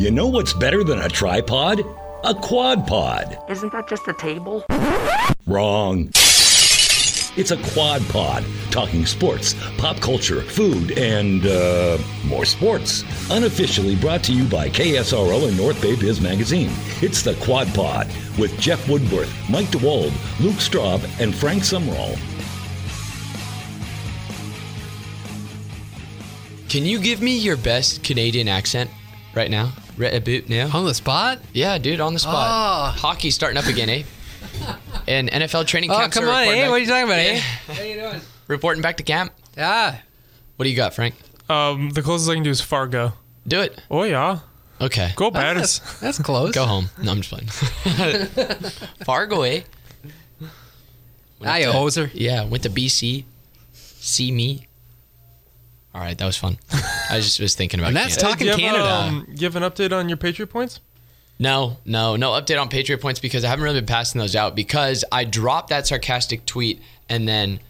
You know what's better than a tripod? A quad pod. Isn't that just a table? Wrong. It's a quad pod, talking sports, pop culture, food, and uh, more sports. Unofficially brought to you by KSRO and North Bay Biz Magazine. It's the Quad Pod with Jeff Woodworth, Mike DeWald, Luke Straub, and Frank Sumrall. Can you give me your best Canadian accent right now? Right about now? On the spot? Yeah, dude, on the spot. Ah. Hockey's starting up again, eh? And NFL training camp. Oh, come on, reporting eh? back- What are you talking about, eh? Yeah. How you doing? Reporting back to camp. Yeah. What do you got, Frank? Um, the closest I can do is Fargo. Do it. Oh yeah, Okay. go That's, Bears. that's close. Go home. No, I'm just playing. Fargo, eh? Ah, you hoser. Yeah, went to BC. See me. All right, that was fun. I just was thinking about And that's Canada. talking do you have, Canada. Um, you have an update on your Patriot points? No, no, no update on Patriot points because I haven't really been passing those out because I dropped that sarcastic tweet and then,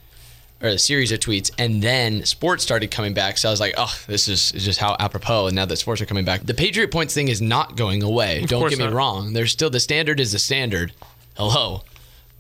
or a series of tweets, and then sports started coming back. So I was like, oh, this is, is just how apropos. And now that sports are coming back, the Patriot points thing is not going away. Don't course get me not. wrong. There's still the standard is the standard. Hello,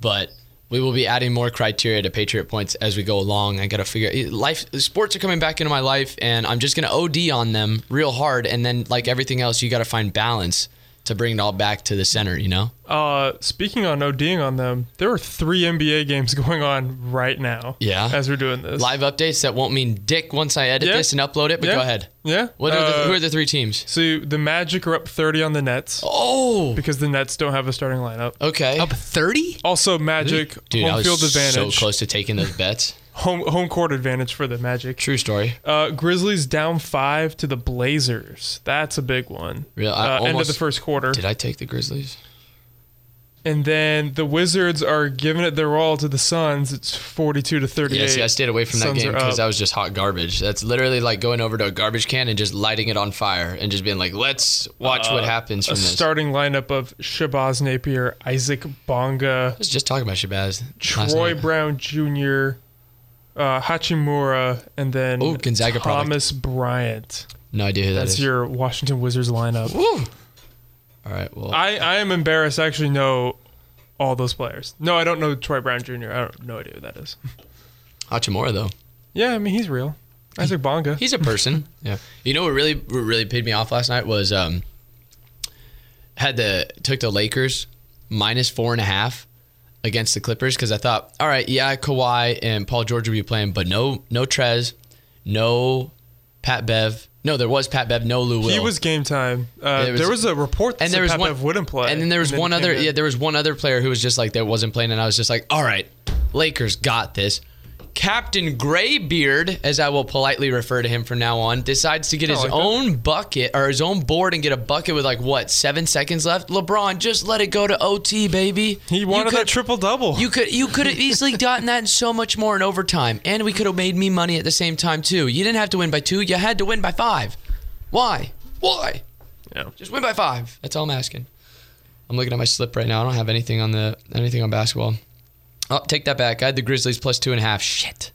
but we will be adding more criteria to Patriot points as we go along. I got to figure life. Sports are coming back into my life, and I'm just gonna OD on them real hard. And then, like everything else, you got to find balance to bring it all back to the center. You know? Uh, speaking on ODing on them, there are three NBA games going on right now. Yeah. as we're doing this. Live updates that won't mean dick once I edit Yeah. this and upload it. But Yeah. go ahead. Yeah. What are the, Uh, who are the three teams? So the Magic are up 30 on the Nets Oh, because the Nets don't have a starting lineup. okay. Up 30? Also, Magic Dude, I home was field so close to taking those bets. Home home court advantage for the Magic. True story. Uh, Grizzlies down five to the Blazers. That's a big one. Real- I uh, end of the first quarter. Did I take the Grizzlies? And then the Wizards are giving it their all to the Suns. It's 42 to 38. Yeah, see, I stayed away from that Suns game because that was just hot garbage. That's literally like going over to a garbage can and just lighting it on fire and just being like, let's watch what happens Uh, a from this. starting lineup of Shabazz Napier, Isaac Bonga, I was just talking about Shabazz. Troy. Brown Jr., uh, Hachimura, and then Ooh, Gonzaga product. Thomas Bryant. No idea who that That's is. your Washington Wizards lineup. Woo. All right, well, I, I am embarrassed. I actually know all those players. No, I don't know Troy Brown Jr. I don't no idea who that is. Hachimura though. Yeah, I mean he's real. Isaac Bonga. He's a person. yeah. You know what really what really paid me off last night was um had the took the Lakers minus four and a half against the Clippers because I thought, all right, yeah, Kawhi and Paul George will be playing, but no no Trez, no Pat Bev. No, there was Pat Bev, no Lou Will. He was game time. Uh, There was- there was a report that and there was Pat one Bev wouldn't play. And then there was one other yeah, there was one other player who was just like that wasn't playing and I was just like, "All right, Lakers got this." Captain Graybeard, as I will politely refer to him from now on, decides to get oh, his like that. own bucket or his own board and get a bucket with like what seven seconds left. LeBron, just let it go to OT, baby. He You wanted could- that triple double. You could you could have easily gotten that and so much more in overtime, and we could have made me money at the same time too. You didn't have to win by two; you had to win by five. Why? Why? Yeah. Just win by five. That's all I'm asking. I'm looking at my slip right now. I don't have anything on the anything on basketball. Oh, take that back. I had the Grizzlies plus two and a half. Shit.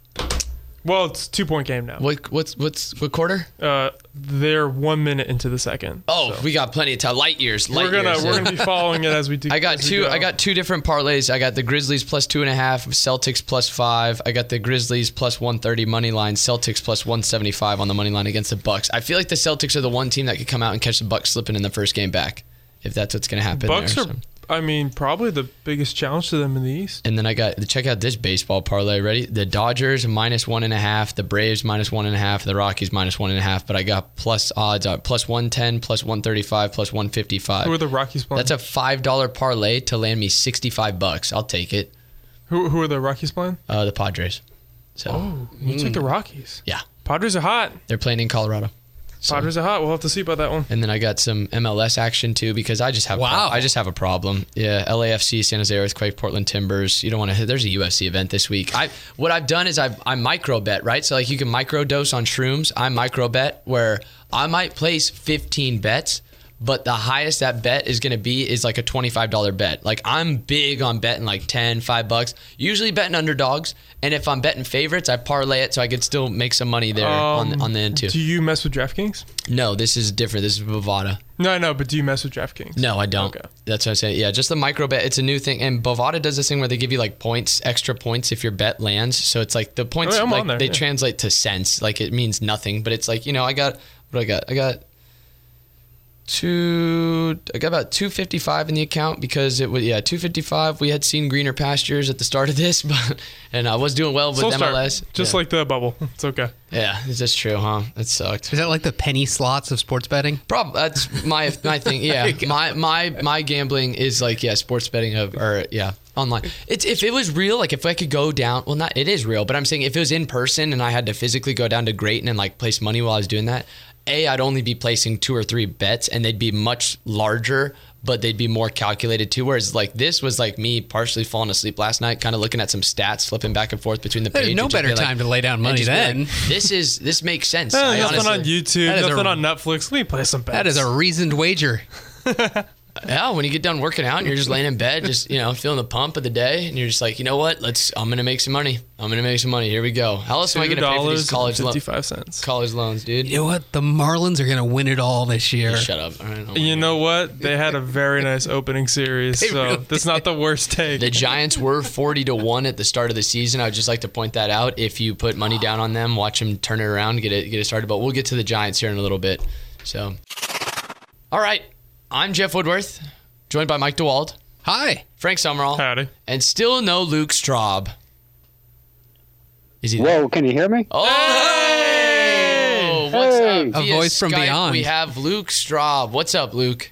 Well, it's two point game now. What what's what's what quarter? Uh, they're one minute into the second. Oh, so. we got plenty of time. Light years. Light we're gonna years. we're gonna be following it as we do. I got two. go. I got two different parlays. I got the Grizzlies plus two and a half, Celtics plus five. I got the Grizzlies plus one thirty money line, Celtics plus one seventy five on the money line against the Bucks. I feel like the Celtics are the one team that could come out and catch the Bucks slipping in the first game back, if that's what's going to happen. Bucks there, are. so. I mean, probably the biggest challenge to them in the East. And then I got check out this baseball parlay. Ready? The Dodgers minus one and a half, the Braves minus one and a half, the Rockies minus one and a half. But I got plus odds on plus one ten, plus one thirty five, plus one fifty five. Who are the Rockies playing? That's a five dollar parlay to land me sixty five bucks. I'll take it. who who are the Rockies playing? Uh, the Padres. So Oh, you took the Rockies. yeah, Padres are hot. they're playing in Colorado. So- Padres are hot. We'll have to see about that one. And then I got some MLS action too because I just have Wow. I just have a problem. Yeah, LAFC, San Jose Earthquake, Portland Timbers. You don't want to. There's a UFC event this week. I what I've done is I've I micro bet right. So like you can micro dose on shrooms. I micro bet where I might place 15 bets, but the highest that bet is going to be is like a $25 bet. Like I'm big on betting like 10, 5 bucks. Usually betting underdogs, and if I'm betting favorites, I parlay it so I could still make some money there on Um, on the end too. Do you mess with DraftKings? No, this is different. This is Bovada. No, I know, but do you mess with DraftKings? No, I don't. Okay. That's what I'm saying. Yeah, just the micro bet. It's a new thing, and Bovada does this thing where they give you like points, extra points if your bet lands. So it's like the points, Oh, yeah, like they yeah. translate to cents. Like it means nothing, but it's like you know, I got what do I got. I got two. I got about two fifty five in the account because it was yeah two fifty five. We had seen greener pastures at the start of this, but and I was doing well with Slow start. Just yeah. like the bubble. It's okay. yeah, that's true, huh? It sucked. Is that like the penny slots of sports betting? Prob that's my my thing. Yeah, my my my gambling is like yeah, sports betting of or yeah, online. It's if it was real, like if I could go down. Well, not it is real, but I'm saying if it was in person and I had to physically go down to Graton and like place money while I was doing that. A, I'd only be placing two or three bets, and they'd be much larger, but they'd be more calculated too. Whereas like this was like me partially falling asleep last night, kind of looking at some stats, flipping back and forth between the There's pages. no better be like- time to lay down money just be like, this is this makes sense. Eh, I nothing on YouTube, That is a- nothing on Netflix. Let me play some bets. That is a reasoned wager. Yeah, when you get done working out and you're just laying in bed, just you know, feeling the pump of the day, and you're just like, you know what? Let's. I'm gonna make some money. I'm gonna make some money. Here we go. How else am I gonna pay for these dollars college loans? fifty-five cents. college loans, dude? You know what? The Marlins are going to win it all this year. Shut up. All right, You know what? They had a very nice opening series, so really that's not the worst take. the Giants were 40 to one at the start of the season. I would just like to point that out. If you put money down on them, watch them turn it around, get it get it started. But we'll get to the Giants here in a little bit. So, all right, I'm Jeff Woodworth, joined by Mike DeWald, Hi. Frank Summerall, Howdy. and still no Luke Straub. Is he there? Whoa, can you hear me? Oh, what's Hey. up? A Via voice from Skype, beyond. We have Luke Straub. What's up, Luke?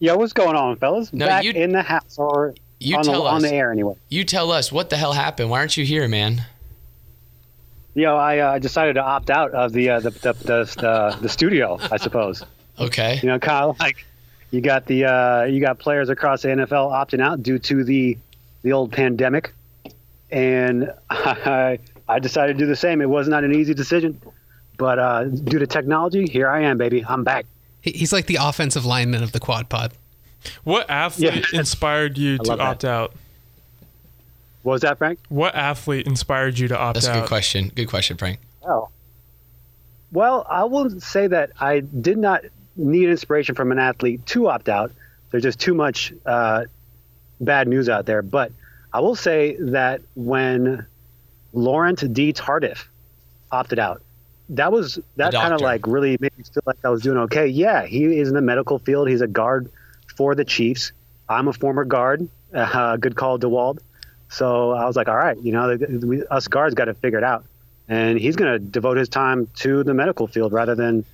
Yo, what's going on, fellas? No, Back you- in the house or You on, the, tell on the air anyway. You tell us what the hell happened. Why aren't you here, man? Yo, I uh, decided to opt out of the, uh, the, the, the, the the studio. I suppose. Okay. You know, Kyle, like you got the uh, you got players across the NFL opting out due to the the old pandemic, and I I decided to do the same. It was not an easy decision, but uh, due to technology, here I am, baby. I'm back. He's like the offensive lineman of the quad pod. What athlete Yeah. inspired you to love that. opt out? What was that, Frank? What athlete inspired you to opt out? That's a out? good question. Good question, Frank. Oh. Well, I will say that I did not need inspiration from an athlete to opt out. There's just too much uh, bad news out there. But I will say that when Laurent Duvernay-Tardif opted out, that was that kind of like really made me feel like I was doing okay. Yeah, he is in the medical field. He's a guard for the Chiefs. I'm a former guard. Uh, good call, DeWald. So I was like, all right, you know, we, us guards got to figure it out and he's going to devote his time to the medical field rather than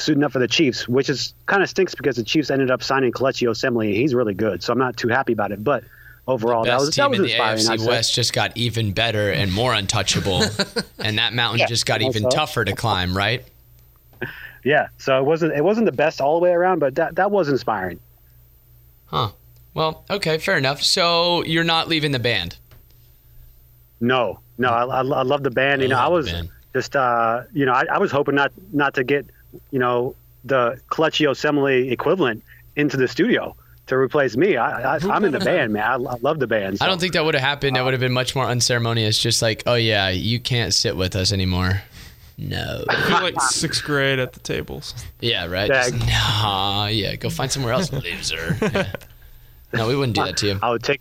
suiting up for the Chiefs, which is kind of stinks because the Chiefs ended up signing Kelechi Osemele. He's really good, so I'm not too happy about it. But overall, that was that was in the inspiring. I'd AFC. West just got even better and more untouchable, and that mountain Yeah, just got even so. tougher to climb. Right? Yeah, so it wasn't it wasn't the best all the way around, but that that was inspiring. Huh. Well, okay, fair enough. So you're not leaving the band. No, no, I, I, I love the band. You know, I was just uh, you know, I, I was hoping not not to get you know the Kelechi Osemele equivalent into the studio to replace me. I, I, I'm in the band, man. I, I love the band. I don't think that would have happened. That uh, would have been much more unceremonious. Just like, oh yeah, you can't sit with us anymore. No. I feel like sixth grade at the tables. Yeah, right. Dag. Just, nah, yeah. Go find somewhere else, loser. Yeah. No, we wouldn't do that to you. I would take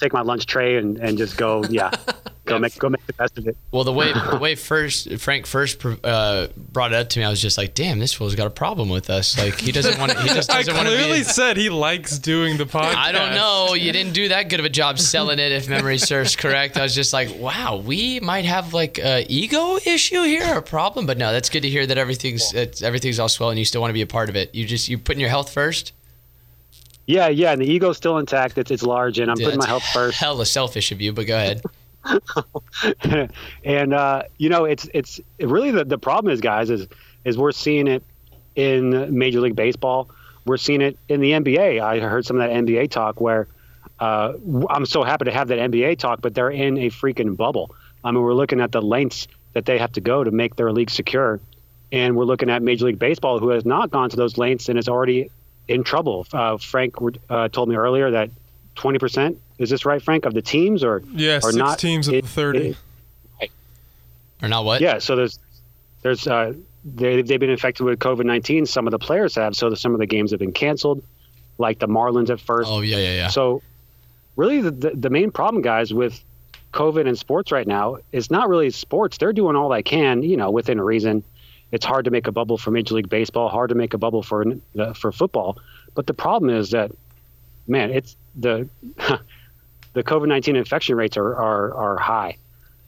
take my lunch tray and, and just go, yeah, go make go make the best of it. Well, the way the way first Frank first uh, brought it up to me, I was just like, "Damn, this fool's got a problem with us. Like he doesn't want to. He just I doesn't want to I clearly be." said he likes doing the podcast. I don't know. You didn't do that good of a job selling it, if memory serves correct. I was just like, "Wow, we might have like a ego issue here, a problem." But no, that's good to hear that everything's it's, everything's all swell and you still want to be a part of it. You just you putting your health first. Yeah, yeah, and the ego's still intact. It's it's large, and I'm Yeah, putting my health first. Hella selfish of you, but go ahead. and uh, you know, it's it's really the the problem is, guys, is is we're seeing it in Major League Baseball. We're seeing it in the NBA. I heard some of that NBA talk where uh, I'm so happy to have that NBA talk, but they're in a freaking bubble. I mean, we're looking at the lengths that they have to go to make their league secure, and we're looking at Major League Baseball, who has not gone to those lengths and is already in trouble. Uh, Frank uh, told me earlier that 20% is this right, Frank, of the teams or Yeah, or six not teams of it- the 30. it- Or not what? yeah, so there's there's uh, they they've been infected with COVID nineteen. Some of the players have, so some of the games have been canceled, like the Marlins at first. Oh yeah, yeah, yeah. So, really, the, the the main problem, guys, with COVID and sports right now is not really sports. They're doing all they can, you know, within reason. It's hard to make a bubble for Major League Baseball, hard to make a bubble for uh, for football. But the problem is that, man, it's the the COVID nineteen infection rates are are, are high,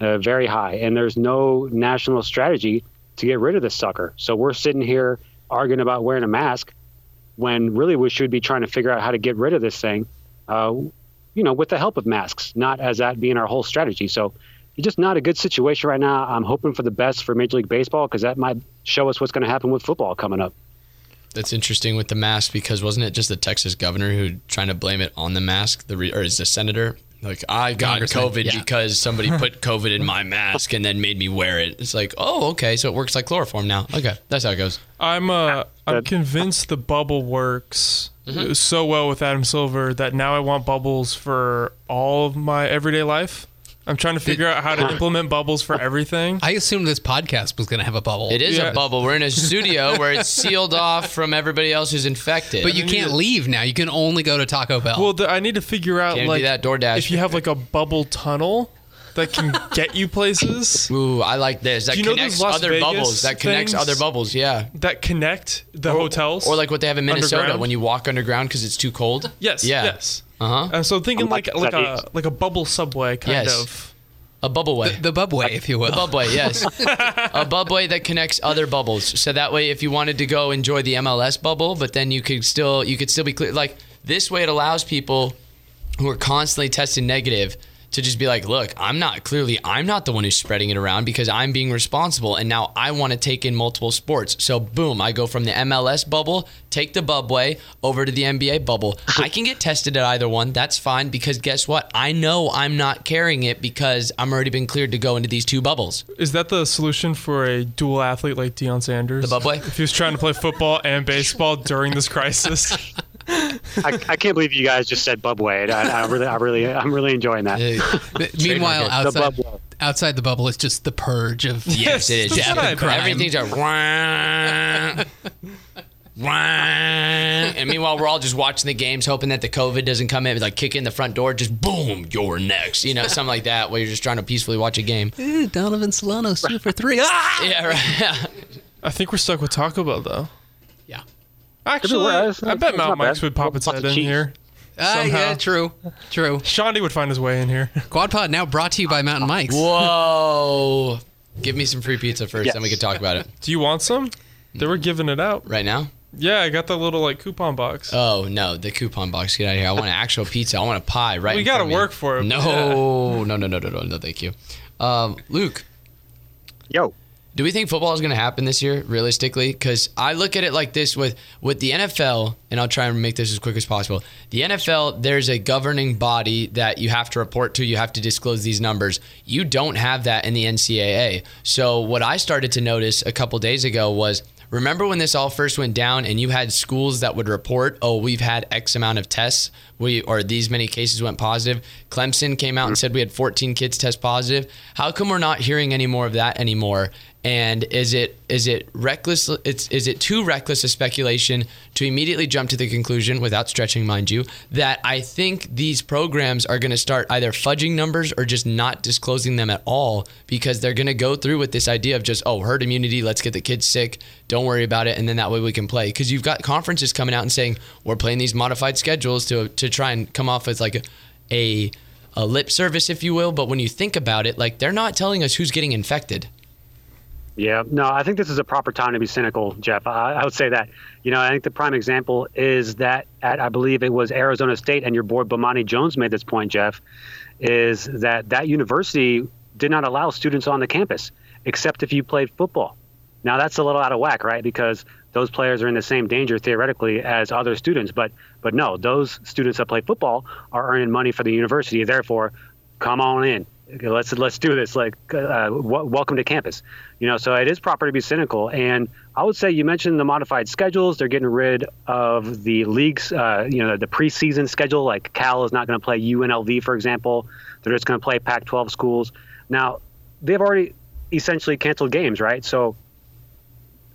uh, very high, and there's no national strategy to get rid of this sucker. So we're sitting here arguing about wearing a mask when really we should be trying to figure out how to get rid of this thing, uh, you know, with the help of masks, not as that being our whole strategy. So it's just not a good situation right now. I'm hoping for the best for Major League Baseball because that might show us what's going to happen with football coming up. That's interesting with the mask because wasn't it just the Texas governor who trying to blame it on the mask? The re, or is the senator like I got COVID yeah. because somebody put COVID in my mask and then made me wear it. It's like, oh, okay, so it works like chloroform now. Okay, that's how it goes. I'm uh I'm convinced the bubble works Mm-hmm. so well with Adam Silver that now I want bubbles for all of my everyday life. I'm trying to figure out how to implement bubbles for everything. I assumed this podcast was going to have a bubble. It is Yeah. a bubble. We're in a studio where it's sealed off from everybody else who's infected. But you can't leave now. You can only go to Taco Bell. Well, the, I need to figure out Can't do like that, DoorDash. if you have like a bubble tunnel that can get you places Ooh, I like this. That Do you know those connects Las other Vegas bubbles. That connects things? other bubbles. Yeah. that connect the hotels Or like what they have in Minnesota Underground? when you walk underground because it's too cold. yes Yeah. yes. Uh huh. And so thinking I'm like like- like a like a bubble subway kind Yes. of. A bubble way. the Bubway, if you will. A bubway, yes. a bubway that connects other bubbles. So that way, if you wanted to go enjoy the MLS bubble, but then you could still you could still be clear. Like this way, it allows people who are constantly testing negative to just be like, look, I'm not clearly I'm not the one who's spreading it around because I'm being responsible, and now I want to take in multiple sports. So boom, I go from the MLS bubble, take the bubway over to the NBA bubble. I can get tested at either one. That's fine because guess what? I know I'm not carrying it because I'm already been cleared to go into these two bubbles. Is that the solution for a dual athlete like Deion Sanders? The Bubway? If he was trying to play football and baseball during this crisis. I, I can't believe you guys just said Bubway. I, I really, I really, I'm really enjoying that. Uh, Meanwhile, it. The outside outside the bubble, it's just the purge of Yes, it is. That's what I Death and crime. Everything's a wah, wah. and meanwhile we're all just watching the games, hoping that the COVID doesn't come in, like kick in the front door, just boom, you're next. You know, something like that, where you're just trying to peacefully watch a game. Eh, Donovan Solano's two for three. Ah! Yeah, right. I think we're stuck with Taco Bell though. Yeah. Actually. I bet It's Mountain Mike's would pop its Lots head in here. Ah, Somehow. yeah, true, true. Shawnee would find his way in here. Quad Pod now brought to you by Mountain Mike's. Whoa. Give me some free pizza first, then we Yes. can talk about it. Do you want some? They were giving it out. Right now? Yeah, I got the little like coupon box. Oh no, the coupon box. Get out of here. I want an actual pizza. I want a pie right. We gotta front me. work for it, but No, no, no, no, no, no, no. Thank you, um, Luke. Yo, Do we think football is going to happen this year, realistically? Because I look at it like this with with the NFL, and I'll try and make this as quick as possible. The NFL, there's a governing body that you have to report to. You have to disclose these numbers. You don't have that in the NCAA. So what I started to notice a couple days ago was. Remember when this all first went down and you had schools that would report, oh, we've had X amount of tests, we or these many cases went positive. Clemson came out and mm. said we had 14 kids test positive. How come we're not hearing any more of that anymore? And is it is it reckless? It's is it too reckless a speculation to immediately jump to the conclusion, without stretching, mind you, that I think these programs are going to start either fudging numbers or just not disclosing them at all because they're going to go through with this idea of just oh herd immunity, let's get the kids sick, don't worry about it, and then that way we can play. Because you've got conferences coming out and saying we're playing these modified schedules to to try and come off as like a, a a lip service, if you will. But when you think about it, like they're not telling us who's getting infected. Yeah, no, I think this is a proper time to be cynical, Jeff. I, I would say that. You know, I think the prime example is that at I believe it was Arizona State, and your boy Bomani Jones made this point, Jeff, is that that university did not allow students on the campus except if you played football. Now that's a little out of whack, right? Because those players are in the same danger theoretically as other students, but but no, those students that play football are earning money for the university. Therefore, come on in. Okay, let's let's do this. Like, uh, w- welcome to campus. You know, so it is proper to be cynical. And I would say you mentioned the modified schedules. They're getting rid of the leagues. Uh, you know, the preseason schedule. Like Cal is not going to play UNLV, for example. They're just going to play Pac-12 schools. Now, they've already essentially canceled games, right? So.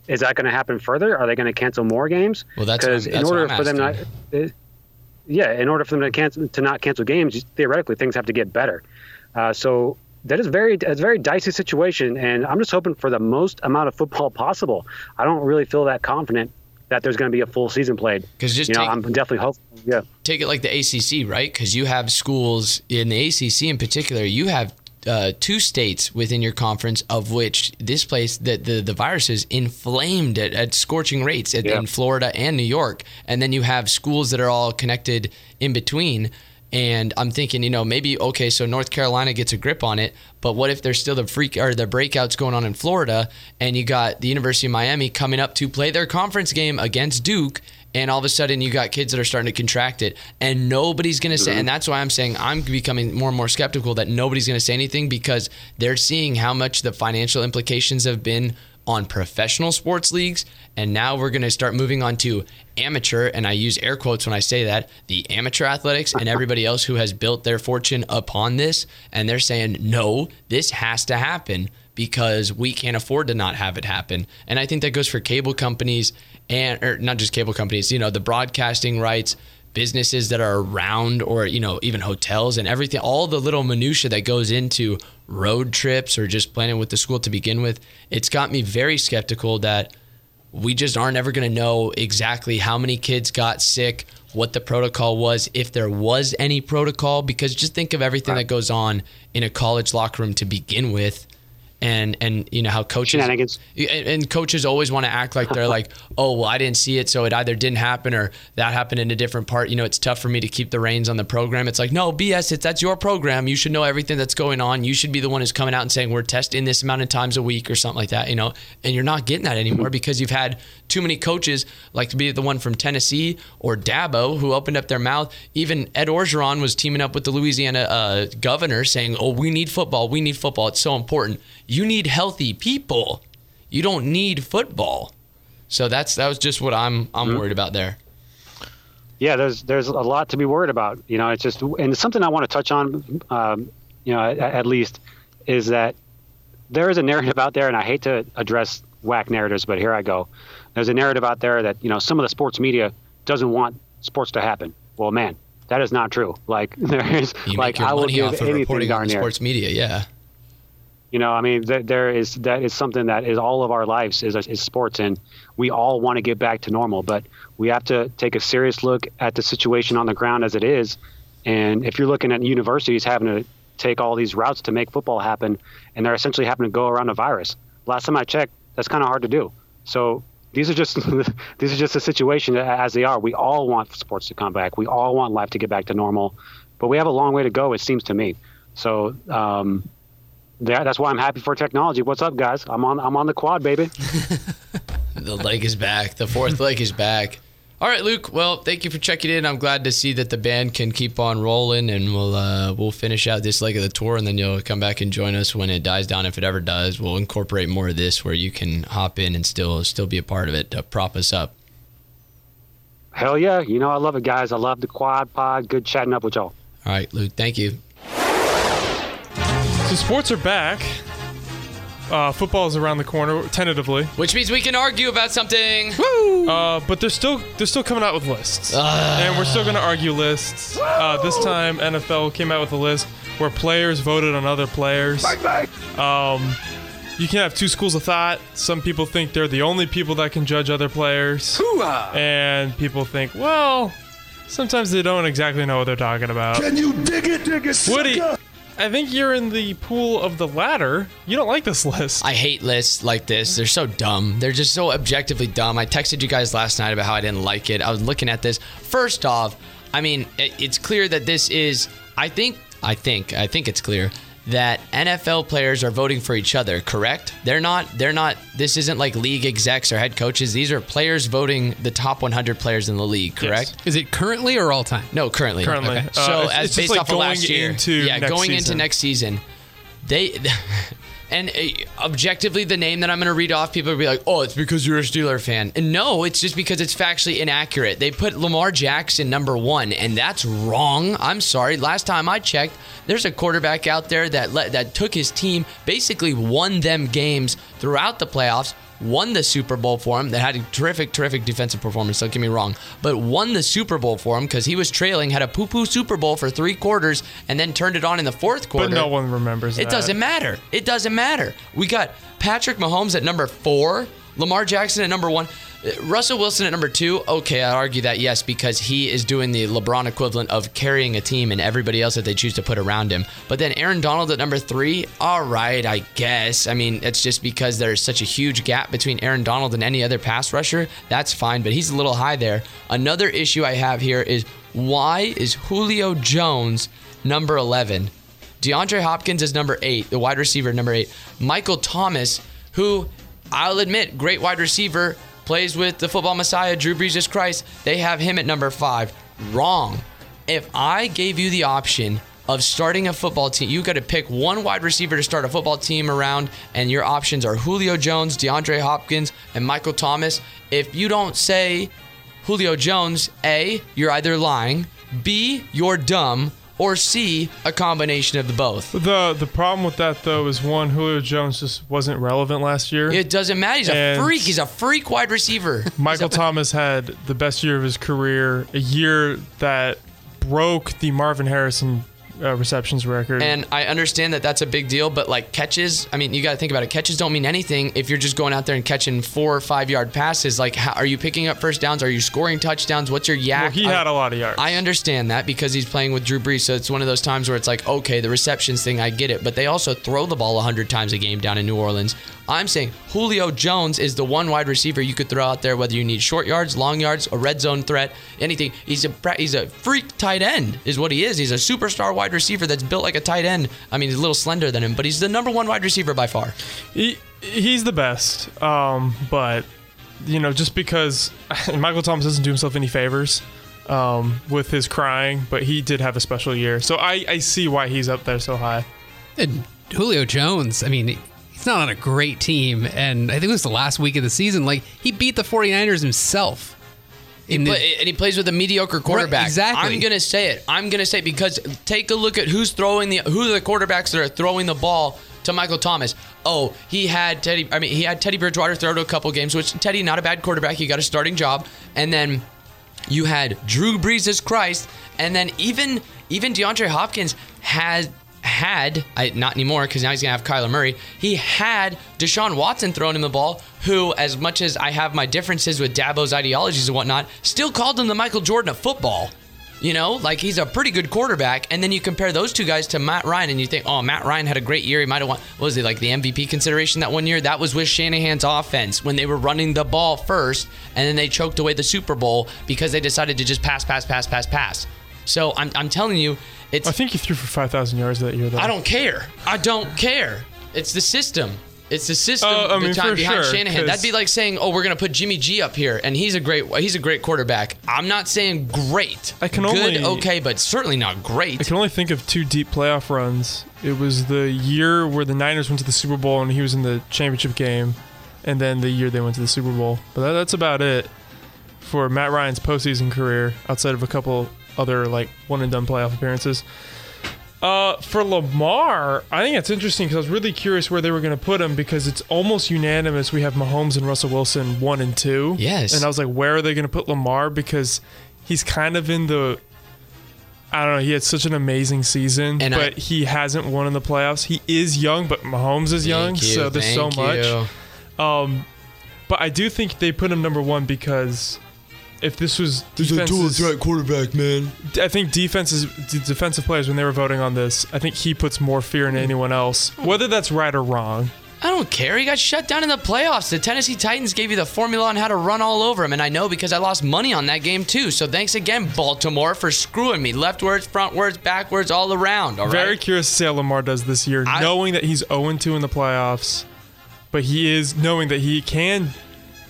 Is that going to happen further? Are they going to cancel more games? Well, that's I'm- in order for them not, asking. yeah, in order for them to cancel to not cancel games, theoretically things have to get better. Uh, so that is very it's a very dicey situation, and I'm just hoping for the most amount of football possible. I don't really feel that confident that there's going to be a full season played. 'Cause just you know, take- I'm definitely hopeful. Yeah, take it like the ACC, right? Because you have schools in the ACC in particular. You have uh, two states within your conference of which this place that the, the virus is inflamed at, at scorching rates at, Yeah. in Florida and New York, and then you have schools that are all connected in between. And I'm thinking, you know, maybe okay, so North Carolina gets a grip on it, but what if there's still the freak or the breakouts going on in Florida, and you got the University of Miami coming up to play their conference game against Duke, and all of a sudden you got kids that are starting to contract it and nobody's going to say and mm-hmm. that's why i'm saying i'm becoming more and more skeptical that nobody's going to say anything because they're seeing how much the financial implications have been on professional sports leagues and now we're going to start moving on to amateur and i use air quotes when i say that the amateur athletics and everybody else who has built their fortune upon this and they're saying no this has to happen because we can't afford to not have it happen. And I think that goes for cable companies and or not just cable companies, you know, the broadcasting rights, businesses that are around or, you know, even hotels and everything, all the little minutia that goes into road trips or just planning with the school to begin with. It's got me very skeptical that we just aren't ever going to know exactly how many kids got sick, what the protocol was, if there was any protocol. Because just think of everything that goes on in a college locker room to begin with, and and you know how coaches and and coaches always want to act like they're like, oh well, I didn't see it, so it either didn't happen or that happened in a different part. You know, it's tough for me to keep the reins on the program. It's like, no, BS. It's that's your program. You should know everything that's going on. You should be the one who's coming out and saying we're testing this amount of times a week or something like that. You know, and you're not getting that anymore because you've had too many coaches, like to be the one from Tennessee or Dabo, who opened up their mouth. Even Ed Orgeron was teaming up with the Louisiana uh, governor, saying, "Oh, we need football. We need football. It's so important. You need healthy people. You don't need football." So that's that was just what I'm I'm worried about there. yeah, there's there's a lot to be worried about. You know, it's just and something I want to touch on. Um, you know, at, at least is that there is a narrative out there, and I hate to address whack narratives, but here I go. There's a narrative out there that you know some of the sports media doesn't want sports to happen. Well, man, that is not true. Like there is You like I will give off of anything reporting on darn near. sports media. Yeah. You know, I mean, th- there is that is something that is all of our lives is, is sports, and we all want to get back to normal, but we have to take a serious look at the situation on the ground as it is. And if you're looking at universities having to take all these routes to make football happen, and they're essentially having to go around a virus. Last time I checked, that's kind of hard to do. So these are just these are just a situation as they are. We all want sports to come back. We all want life to get back to normal, but we have a long way to go. It seems to me. So. Um, that, that's why I'm happy for technology. What's up, guys? I'm on. I'm on the quad, baby. The leg is back. The fourth leg is back. All right, Luke. Well, thank you for checking in. I'm glad to see that the band can keep on rolling, and we'll uh, we'll finish out this leg of the tour, and then you'll come back and join us when it dies down, if it ever does. We'll incorporate more of this, where you can hop in and still still be a part of it to prop us up. Hell yeah! You know I love it, guys. I love the quad pod. Good chatting up with y'all. All right, Luke. Thank you. So sports are back. Uh, football is around the corner, tentatively. Which means we can argue about something. Uh, but they're still they're still coming out with lists, and we're still going to argue lists. Uh, this time, NFL came out with a list where players voted on other players. Um, you can have two schools of thought. Some people think they're the only people that can judge other players, and people think, well, sometimes they don't exactly know what they're talking about. Can you dig it, dig it, Woody, sucker? I think you're in the pool of the latter. You don't like this list. I hate lists like this. They're so dumb. They're just so objectively dumb. I texted you guys last night about how I didn't like it. I was looking at this. First off, I mean, it's clear that this is. I think. I think. I think it's clear that NFL players are voting for each other. Correct? They're not. They're not. This isn't like league execs or head coaches. These are players voting the top 100 players in the league. Correct? Is it currently or all time? No, currently. Currently. Okay. Uh, So it's- as it's just based like off of last year. into yeah, going into next season. they. And uh, objectively, the name that I'm going to read off, people will be like, "Oh, it's because you're a Steeler fan." And no, it's just because it's factually inaccurate. They put Lamar Jackson number one, and that's wrong. I'm sorry. Last time I checked, there's a quarterback out there that that took his team, basically won them games throughout the playoffs, won the Super Bowl for him. That had a terrific, terrific defensive performance. Don't get me wrong, but won the Super Bowl for him because he was trailing, had a poo-poo Super Bowl for three quarters, and then turned it on in the fourth quarter. But no one remembers It that. doesn't matter. It doesn't matter. We got Patrick Mahomes at number four, Lamar Jackson at number one, Russell Wilson at number two. Okay, I'd argue that yes, because he is doing the LeBron equivalent of carrying a team and everybody else that they choose to put around him. But then Aaron Donald at number three. All right, I guess. I mean, it's just because there's such a huge gap between Aaron Donald and any other pass rusher. That's fine, but he's a little high there. Another issue I have here is why is Julio Jones number 11? DeAndre Hopkins is number eight, the wide receiver, number eight. Michael Thomas, who I'll admit, great wide receiver, plays with the football messiah, Drew Brees Jesus Christ. They have him at number five. Wrong. If I gave you the option of starting a football team, you got to pick one wide receiver to start a football team around, and your options are Julio Jones, DeAndre Hopkins, and Michael Thomas. If you don't say Julio Jones, A, you're either lying, B, you're dumb, or C, a combination of the both. The the problem with that though is one Julio Jones just wasn't relevant last year. It doesn't matter. He's a freak. He's a freak wide receiver. Michael Thomas had the best year of his career, a year that broke the Marvin Harrison uh, receptions record. And I understand that that's a big deal, but like catches, I mean, you got to think about it. Catches don't mean anything if you're just going out there and catching four or five yard passes. Like, how, are you picking up first downs? Are you scoring touchdowns? What's your yak? well, he I- had a lot of yards. I understand that because he's playing with Drew Brees. So it's one of those times where it's like, okay, the receptions thing, I get it. But they also throw the ball 100 times a game down in New Orleans. I'm saying Julio Jones is the one wide receiver you could throw out there, whether you need short yards, long yards, a red zone threat, anything. He's a he's a freak tight end, is what he is. He's a superstar wide receiver that's built like a tight end. I mean, he's a little slender than him, but he's the number one wide receiver by far. he, he's the best. Um, but you know, just because Michael Thomas doesn't do himself any favors um, with his crying, but he did have a special year. So I, I see why he's up there so high. And Julio Jones, I mean, he's not on a great team. And I think it was the last week of the season. Like, he beat the 49ers himself. In the, and he plays with a mediocre quarterback. exactly. I'm gonna say it. I'm gonna say it because take a look at who's throwing the who are the quarterbacks that are throwing the ball to Michael Thomas. Oh, he had Teddy. I mean, he had Teddy Bridgewater throw to a couple games, which Teddy not a bad quarterback. He got a starting job, and then you had Drew Brees' as Christ, and then even even DeAndre Hopkins had had not anymore because now he's gonna have Kyler Murray. He had Deshaun Watson throwing him the ball, who, as much as I have my differences with Dabo's ideologies and whatnot, still called him the Michael Jordan of football. You know, like he's a pretty good quarterback, and then you compare those two guys to Matt Ryan, and you think, oh, Matt Ryan had a great year. He might have won. What was it like the MVP consideration that one year? That was with Shanahan's offense when they were running the ball first, and then they choked away the Super Bowl because they decided to just pass, pass, pass, pass, pass. So I'm, I'm telling you, it's I think he threw for 5,000 yards that year, though. I don't care. I don't care. It's the system. It's the system Oh, I mean, behind, for behind sure, Shanahan. That'd be like saying, "Oh, we're gonna put Jimmy G up here, and he's a great he's a great quarterback." I'm not saying great. I can only good, only- okay, but certainly not great. I can only think of two deep playoff runs. It was the year where the Niners went to the Super Bowl and he was in the championship game, and then the year they went to the Super Bowl. But that, that's about it for Matt Ryan's postseason career, outside of a couple other like one and done playoff appearances. Uh, for Lamar, I think it's interesting because I was really curious where they were going to put him because it's almost unanimous. We have Mahomes and Russell Wilson one and two. Yes. and I was like, where are they going to put Lamar because he's kind of in the I don't know. He had such an amazing season, And I- but he hasn't won in the playoffs. He is young, but Mahomes is young, you, so there's so much. Um, but I do think they put him number one because if this was defenses, quarterback, man. I think defenses, defensive players when they were voting on this, I think he puts more fear in anyone else, hmm. whether that's right or wrong. I don't care. He got shut down in the playoffs. The Tennessee Titans gave you the formula on how to run all over him, and I know because I lost money on that game too. So thanks again, Baltimore, for screwing me. Leftwards, frontwards, backwards, all around. All right. Very curious to see how Lamar does this year, I- knowing that he's 0 2 in the playoffs, but he is knowing that he can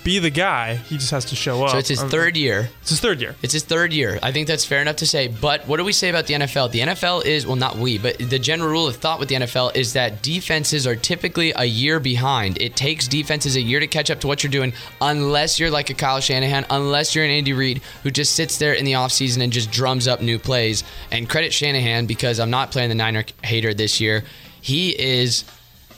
be the guy. He just has to show up. So it's his Um, third year. It's his third year. It's his third year. I think that's fair enough to say. But what do we say about the NFL? The NFL is, well, not we, but the general rule of thought with the NFL is that defenses are typically a year behind. It takes defenses a year to catch up to what you're doing, unless you're like a Kyle Shanahan, unless you're an Andy Reid who just sits there in the offseason and just drums up new plays. And credit Shanahan because I'm not playing the Niner hater this year. He is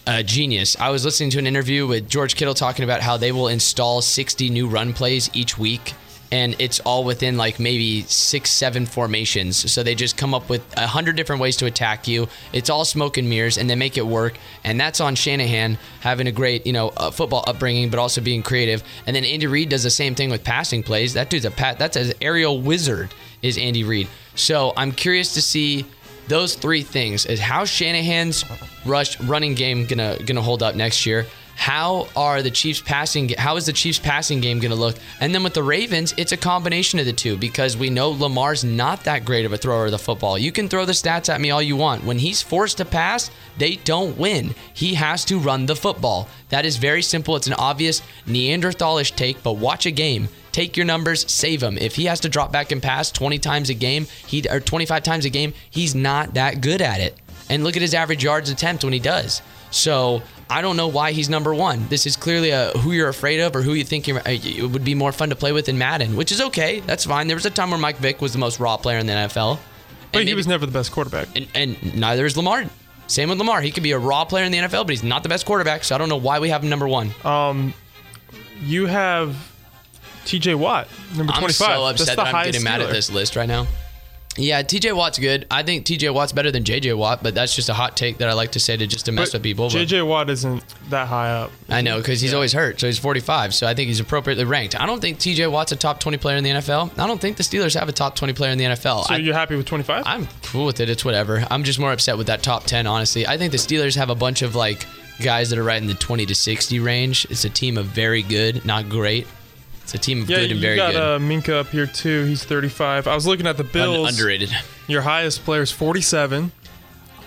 a genius. I was listening to an interview with George Kittle talking about how they will install 60 new run plays each week. And it's all within like maybe six, seven formations. So they just come up with a hundred different ways to attack you. It's all smoke and mirrors, and they make it work. And that's on Shanahan having a great, you know, uh, football upbringing, but also being creative. And then Andy Reid does the same thing with passing plays. That dude's a pat. That's an aerial wizard. Is Andy Reid. So I'm curious to see those three things is how Shanahan's rush running game gonna gonna hold up next year. How are the Chiefs passing? How is the Chiefs passing game gonna look? And then with the Ravens, it's a combination of the two because we know Lamar's not that great of a thrower of the football. You can throw the stats at me all you want. When he's forced to pass, they don't win. He has to run the football. That is very simple. It's an obvious Neanderthalish take, but watch a game take your numbers, save him. If he has to drop back and pass 20 times a game, he or 25 times a game, he's not that good at it. And look at his average yards attempt when he does. So I don't know why he's number one. This is clearly a who you're afraid of or who you think you're, uh, it would be more fun to play with in Madden, which is okay. That's fine. There was a time where Mike Vick was the most raw player in the NFL. But he maybe- was never the best quarterback. and, and neither is Lamar. Same with Lamar. He could be a raw player in the NFL, but he's not the best quarterback. So I don't know why we have him number one. Um, You have T.J. Watt, number I'm 25. so That's upset that I'm getting mad at this list right now. Yeah, TJ Watt's good. I think TJ Watt's better than JJ Watt, but that's just a hot take that I like to say to just to mess But with people. but- J.J. Watt isn't that high up. I know because he's always hurt, so he's 45. So I think he's appropriately ranked. I don't think TJ Watt's a top 20 player in the NFL. I don't think the Steelers have a top 20 player in the NFL. So I, you're happy with 25? I'm cool with it. It's whatever. I'm just more upset with that top 10, honestly. I think the Steelers have a bunch of like guys that are right in the 20 to 60 range. It's a team of very good, not great. It's a team of yeah, good and you very got good. uh, Minkah up here too. He's 35. I was looking at the Un- Bills. underrated. Your highest player is 47.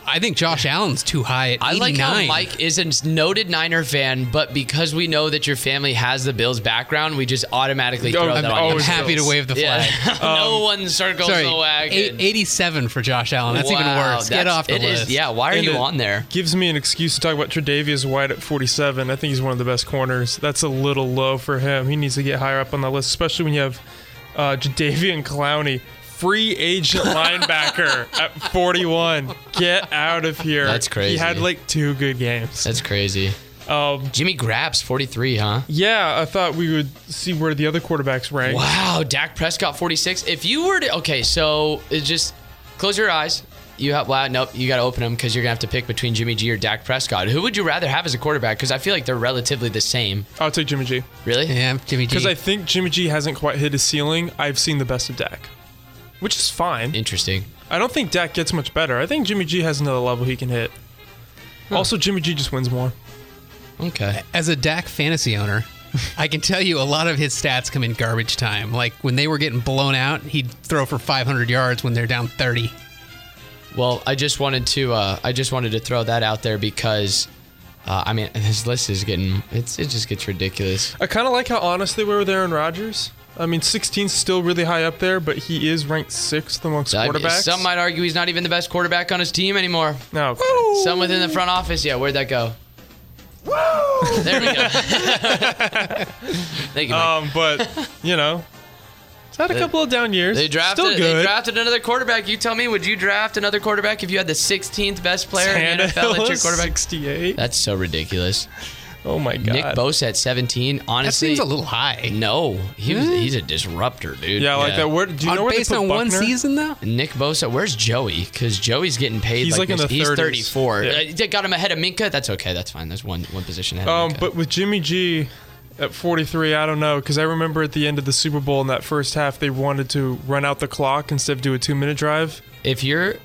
I think Josh Allen's too high at I 89. like how Mike is a noted Niner fan, but because we know that your family has the Bills background, we just automatically Oh, throw I'm that on I'm you. always happy to wave the flag. Yeah. no one circles Sorry, the wagon. eight- 87 for Josh Allen. That's even Wow, worse. Get off the it is- list. yeah, why are And you it on there? Gives me an excuse to talk about Tre'Davious White at 47. I think he's one of the best corners. That's a little low for him. He needs to get higher up on the list, especially when you have uh, Jadeveon Clowney, free agent linebacker at 41. Get out of here. That's crazy. He had like two good games. That's crazy. Um, Jimmy Grab's 43, huh? yeah, I thought we would see where the other quarterbacks rank. Wow, Dak Prescott 46. If you were to, okay, so it just close your eyes. You have, well, nope, you got to open them because you're going to have to pick between Jimmy G or Dak Prescott. Who would you rather have as a quarterback? Because I feel like they're relatively the same. I'll take Jimmy G. Really? Yeah, Jimmy G. Because I think Jimmy G hasn't quite hit his ceiling. I've seen the best of Dak, which is fine. Interesting. I don't think Dak gets much better. I think Jimmy G has another level he can hit. Also, Jimmy G just wins more. Okay. As a Dak fantasy owner, I can tell you a lot of his stats come in garbage time. Like when they were getting blown out, he'd throw for 500 yards when they're down 30. Well, I just wanted to uh, I just wanted to throw that out there because uh, I mean his list is getting it's it just gets ridiculous. I kind of like how honest they were with Aaron Rodgers. I mean, 16's still really high up there, but he is ranked sixth amongst I- quarterbacks. Some might argue he's not even the best quarterback on his team anymore. no, okay. Some within the front office, yeah. Where'd that go? Woo! There we go. Thank you. Mike. Um, but you know, it's had a couple of down years. they drafted still they drafted another quarterback. You tell me, would you draft another quarterback if you had the 16th best player in the NFL Tannehill at your is quarterback? 68. That's so ridiculous. Oh my god. Nick Bosa at 17. Honestly, That Honestly, seems a little high. no, he was, he's a disruptor, dude. Yeah, I like that. Where do you know On- where they based put on one Buckner? season, though? Nick Bosa, where's Joey? Because Joey's getting paid. He's like in this- the He's 30s. 34. Yeah. Uh, they got him ahead of Minkah. That's okay. That's fine. That's one one position ahead. Um, of Minkah. but with Jimmy G at 43, I don't know because I remember at the end of the Super Bowl in that first half, they wanted to run out the clock instead of do a two-minute drive. if you're,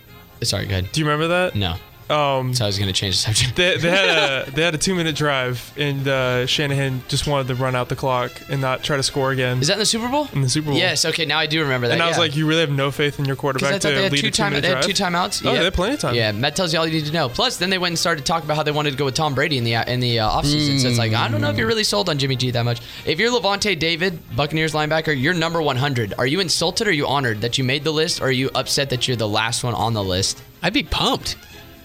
sorry, go ahead. Do you remember that? No. Um, So I was going to change the subject. they, they had a they had a two minute drive, and uh, Shanahan just wanted to run out the clock and not try to score again Is that in the Super Bowl? in the Super Bowl. Yes. Okay. Now I do remember that. And I was yeah. like, you really have no faith in your quarterback to they had lead two a two time, minute they had two timeouts. Oh, yeah. they had plenty of time. Yeah, that tells you all you need to know. Plus, then they went and started talking about how they wanted to go with Tom Brady in the in the uh, offseason. So it's like I don't know if you're really sold on Jimmy G that much. If you're Lavonte David, Buccaneers linebacker, you're number 100. Are you insulted or are you honored that you made the list, or are you upset that you're the last one on the list? I'd be pumped.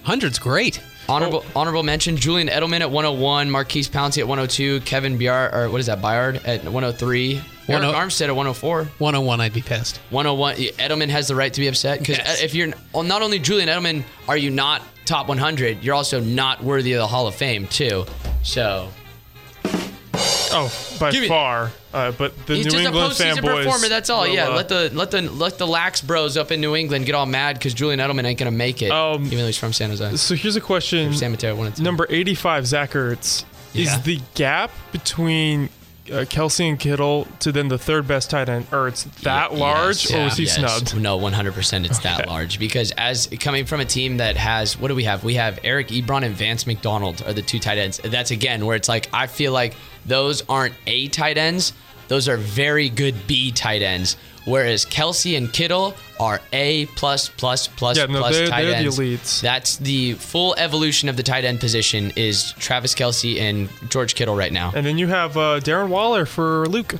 Hundred's great. Honorable oh. honorable mention: Julian Edelman at 101, Maurkice Pouncey at 102, Kevin Biard or what is that Byard at 103, Arik 10 Armstead at 104. 101, I'd be pissed. 101. Edelman has the right to be upset because Yes. Uh, if you're well, not only Julian Edelman, are you not top 100? You're also not worthy of the Hall of Fame too. So Oh, by Give far. Uh, but the he's New just England a postseason fanboys. performer. That's all. will, Yeah, uh, let the let the let the lax bros up in New England get all mad because Julian Edelman ain't gonna make it, Um, even though he's from San Jose. So here's a question. San Mateo wanted to. Number 85, Zach Ertz. Yeah. Is the gap between uh, Kelce and Kittle to then the third best tight end or it's that Yes. large, or was he Yes. snubbed? No, 100%. It's that large because as coming from a team that has what do we have? We have Eric Ebron and Vance McDonald are the two tight ends. That's again where it's like I feel like those aren't A tight ends. Those are very good B tight ends. Whereas Kelce and Kittle are A plus plus plus Yeah, no, plus they're- tight they're the elites. That's the full evolution of the tight end position is Travis Kelce and George Kittle right now. And then you have uh, Darren Waller for Luke.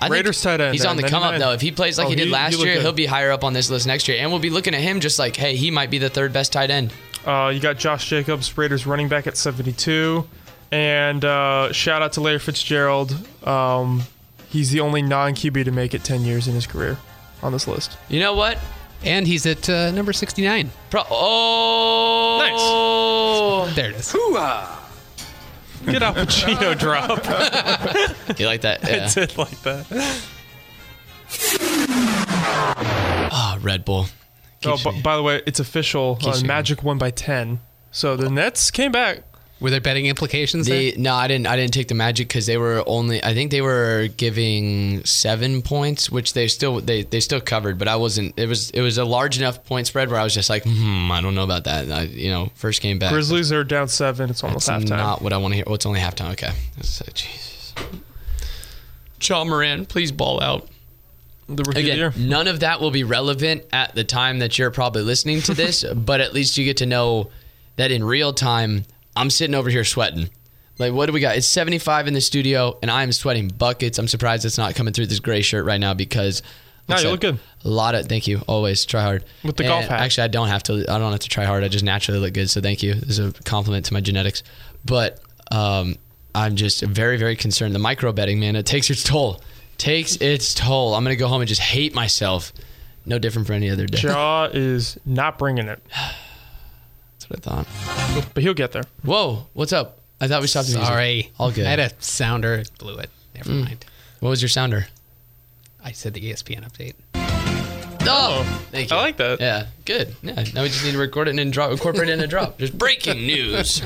I Raiders tight end He's on the come up though. If he plays like Oh, he did he- last he year, good. he'll be higher up on this list next year, and we'll be looking at him just like, hey, he might be the third best tight end. Uh, you got Josh Jacobs, Raiders running back at 72. And uh, shout out to Larry Fitzgerald. Um, he's the only non QB to make it 10 years in his career on this list. You know what? And he's at uh, number 69. Pro- oh, There it is. Get Al Pacino drop. you like that? Yeah. It's it like that. Oh, Red Bull. Oh, b- by the way, it's official. Uh, Magic won by 10. So the Nets came back. Were there betting implications The, there? no, I didn't. I didn't take the Magic because they were only. I think they were giving seven points, which they still they, they still covered. But I wasn't. It was it was a large enough point spread where I was just like, hmm, I don't know about that. I, you know, first game back. Grizzlies are down seven. It's almost That's halftime. not what I want to hear. Oh, it's only halftime. Okay. That's, uh, Jesus. Ja Morant, please ball out. the rookie of the Again, year. none of that will be relevant at the time that you're probably listening to this, but at least you get to know that in real time, I'm sitting over here sweating. Like, what do we got? It's 75 in the studio, and I'm sweating buckets. I'm surprised it's not coming through this gray shirt right now because. No, I you look good. A lot of thank you. Always try hard With the And golf hat. Actually, I don't have to. I don't have to try hard. I just naturally look good. So thank you. This is a compliment to my genetics. But um, I'm just very, very concerned. The micro betting, man, it takes its toll. Takes its toll. I'm gonna go home and just hate myself. No different for any other day. Ja is not bringing it, That's what I thought. but he'll get there. Whoa, what's up? I thought we stopped the music. Sorry. All good. I had a sounder. it Blew it. Never Mm. mind. What was your sounder? I said the ESPN update. Oh, thank you. I like that. Yeah, good. Yeah, now we just need to record it and then drop, incorporate it in a drop. Just breaking news.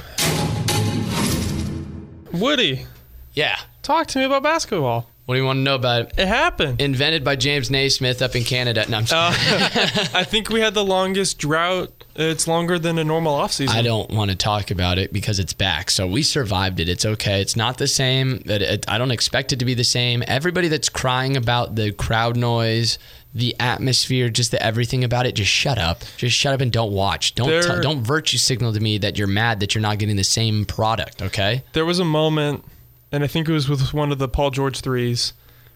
Woody, Yeah. talk to me about basketball. What do you want to know about it? It happened. Invented by James Naismith up in Canada. No, Uh, I think we had the longest drought. It's longer than a normal offseason. I don't want to talk about it because it's back. So we survived it. It's okay. It's not the same. It, it, I don't expect it to be the same. Everybody that's crying about the crowd noise, the atmosphere, just the everything about it, just shut up. Just shut up and don't watch. Don't There- tell, don't virtue signal to me that you're mad that you're not getting the same product. Okay. There was a moment, and I think it was with one of the Paul George threes,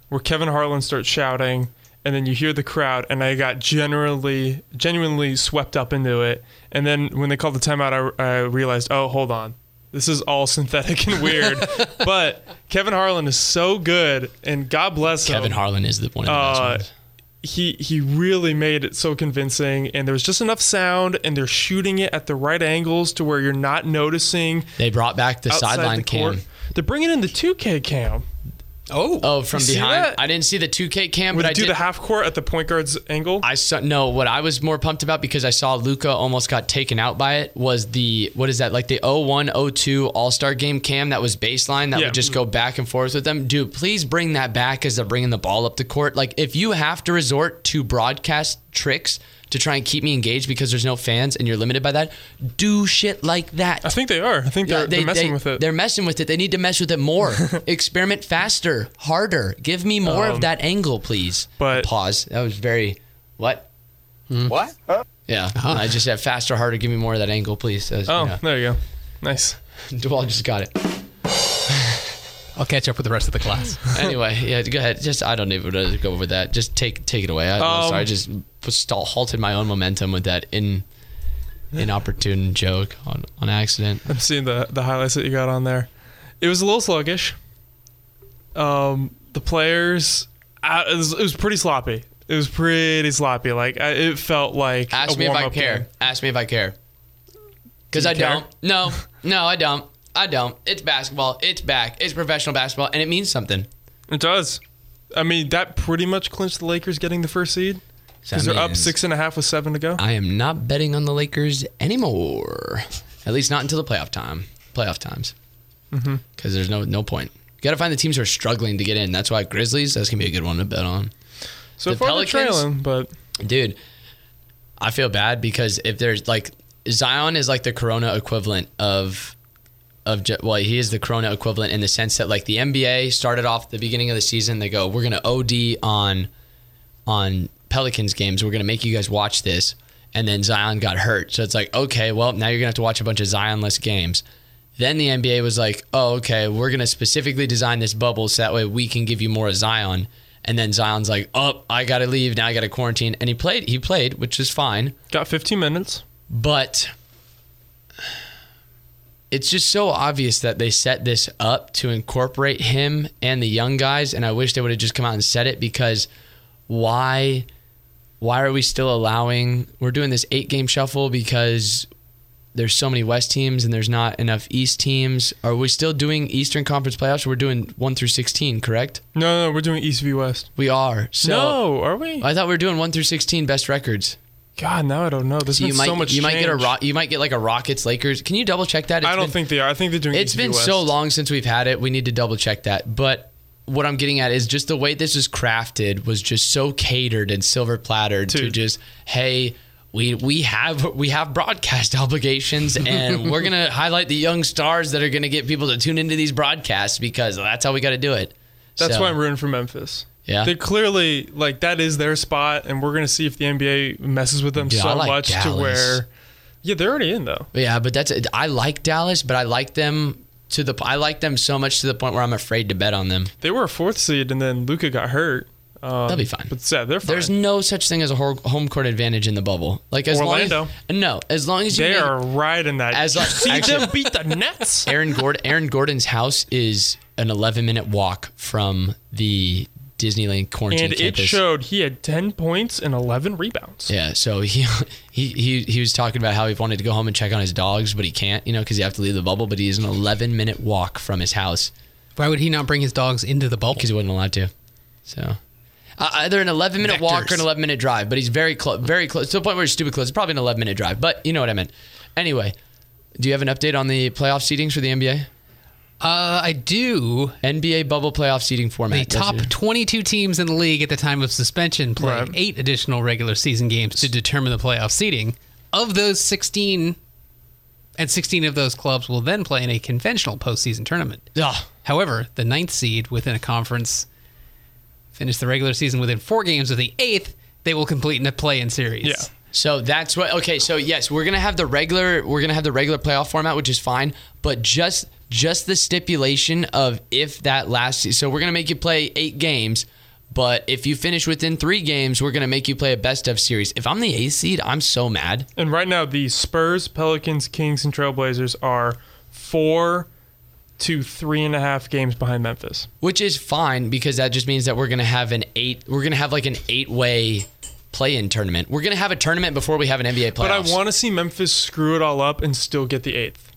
where Kevin Harlan starts shouting, and then you hear the crowd, and I got generally, genuinely swept up into it. And then when they called the timeout, I, I realized, oh, hold on. This is all synthetic and weird. but Kevin Harlan is so good, and God bless him. Kevin Harlan is the one of the best Uh, ones. he he really made it so convincing and there was just enough sound and they're shooting it at the right angles to where you're not noticing They brought back the sideline cam. Court. They're bringing in the 2K cam. Oh. Oh, from behind. I didn't see the 2K cam, Where but they I do did. the half court at the point guard's angle. I saw no. What I was more pumped about because I saw Luka almost got taken out by it was the what is that like the 01 02 All Star Game cam that was baseline that Yeah. would just go back and forth with them. Dude, please bring that back as they're bringing the ball up the court. Like if you have to resort to broadcast tricks to try and keep me engaged because there's no fans and you're limited by that, do shit like that. I think they are. I think they're, Yeah, they're messing they- with it. They're messing with it. They need to mess with it more. Experiment faster, harder. Give me more of that angle, please. Um, but- pause. That was very what? What? Yeah, I just said faster, harder. Give me more of that angle, please. That was- oh, yeah. there you go. Nice. Dewall just got it. I'll catch up with the rest of the class. Anyway, yeah, go ahead. Just I don't even want to go over that. Just take take it away. I, am Um, sorry. Just stall, halted my own momentum with that in inopportune joke on on accident. I'm seeing the the highlights that you got on there. It was a little sluggish. Um, the players, uh, it, was, it was pretty sloppy. It was pretty sloppy. Like I, it felt like. Ask me if I care. game. Ask me if I care. Because I care? don't. No, no, I don't. I don't. It's basketball. It's back. It's professional basketball, and it means something. It does. I mean, that pretty much clinched the Lakers getting the first seed So because they're up six and a half with seven to go. I am not betting on the Lakers anymore. At least not until the playoff time. Playoff times. Mm-hmm. Because there's no no point. You got to find the teams who are struggling to get in. That's why Grizzlies. That's gonna be a good one to bet on. So the far Pelicans- they're trailing, but dude i feel bad because if there's like zion is like the corona equivalent of of well he is the corona equivalent in the sense that like the nba started off the beginning of the season they go we're going to od on on pelicans games we're going to make you guys watch this and then zion got hurt so it's like okay well now you're going to have to watch a bunch of zionless games then the nba was like oh okay we're going to specifically design this bubble so that way we can give you more of zion and then Zion's like, "Oh, I got to leave now. I got to quarantine." And he played. He played, which is fine. got 15 minutes. But it's just so obvious that they set this up to incorporate him and the young guys. And I wish they would have just come out and said it because why? Why are we still allowing? We're doing this eight game shuffle because there's so many West teams and there's not enough East teams. Are we still doing Eastern Conference playoffs? We're doing one through sixteen, correct? No, no, we're doing East v West. We are. So no, are we? I thought we were doing one through sixteen best records. God, now I don't know. This So you might so much. you might get a change. ro- you might get like a Rockets Lakers. Can you double check that? It's I don't been- think they are. I think they're doing. it's East been so long since we've had it. We need to double check that. But what I'm getting at is just the way this is crafted was just so catered and silver plattered to just hey. We, we have we have broadcast obligations and we're gonna highlight the young stars that are gonna get people to tune into these broadcasts because that's how we got to do it. That's So, why I'm rooting for Memphis. Yeah. They clearly like that is their spot, and we're gonna see if the NBA messes with them Dude, so like much to where. Yeah, they're already in though. Yeah, but that's I like Dallas, but I like them to the I like them so much to the point where I'm afraid to bet on them. They were a fourth seed, and then Luka got hurt. Um, They'll be fine. But yeah, they're fine. There's no such thing as a home court advantage in the bubble. Like as Orlando. long as no, as long as you they make- are riding that. As long- see actually- them beat the Nets. Aaron Gordon Aaron Gordon's house is an 11 minute walk from the Disneyland quarantine And it showed he had 10 points and 11 rebounds. yeah, so he, he he he was talking about how he wanted to go home and check on his dogs, but he can't, you know, because you have to leave the bubble. But he's an 11 minute walk from his house Why would he not bring his dogs into the bubble? because he wasn't allowed to. So uh, either an 11 minute walk or Vectors. an 11 minute drive, but he's very close, very close to the point where he's stupid close. It's probably an 11 minute drive, but you know what I meant. Anyway, do you have an update on the playoff seedings for the NBA? Uh, I do. NBA bubble playoff seeding format. The top 22 teams in the league at the time of suspension play Right. eight additional regular season games to determine the playoff seeding. Of those 16, and 16 of those clubs will then play in a conventional postseason tournament. Ugh. However, the ninth seed within a conference finished the regular season within four games of the eighth, they will complete in a play-in series. Yeah. So that's what. Okay, so yes, we're gonna have the regular. We're gonna have the regular playoff format, which is fine. But just just the stipulation of if that last. So we're gonna make you play eight games. But if you finish within three games, we're gonna make you play a best of series. If I'm the A seed, I'm so mad. And right now, the Spurs, Pelicans, Kings, and Trailblazers are four to three and a half games behind Memphis. which is fine because that just means that we're gonna have an eight. We're gonna have like an eight-way play-in tournament. We're gonna have a tournament before we have an NBA playoffs. But I want to see Memphis screw it all up and still get the eighth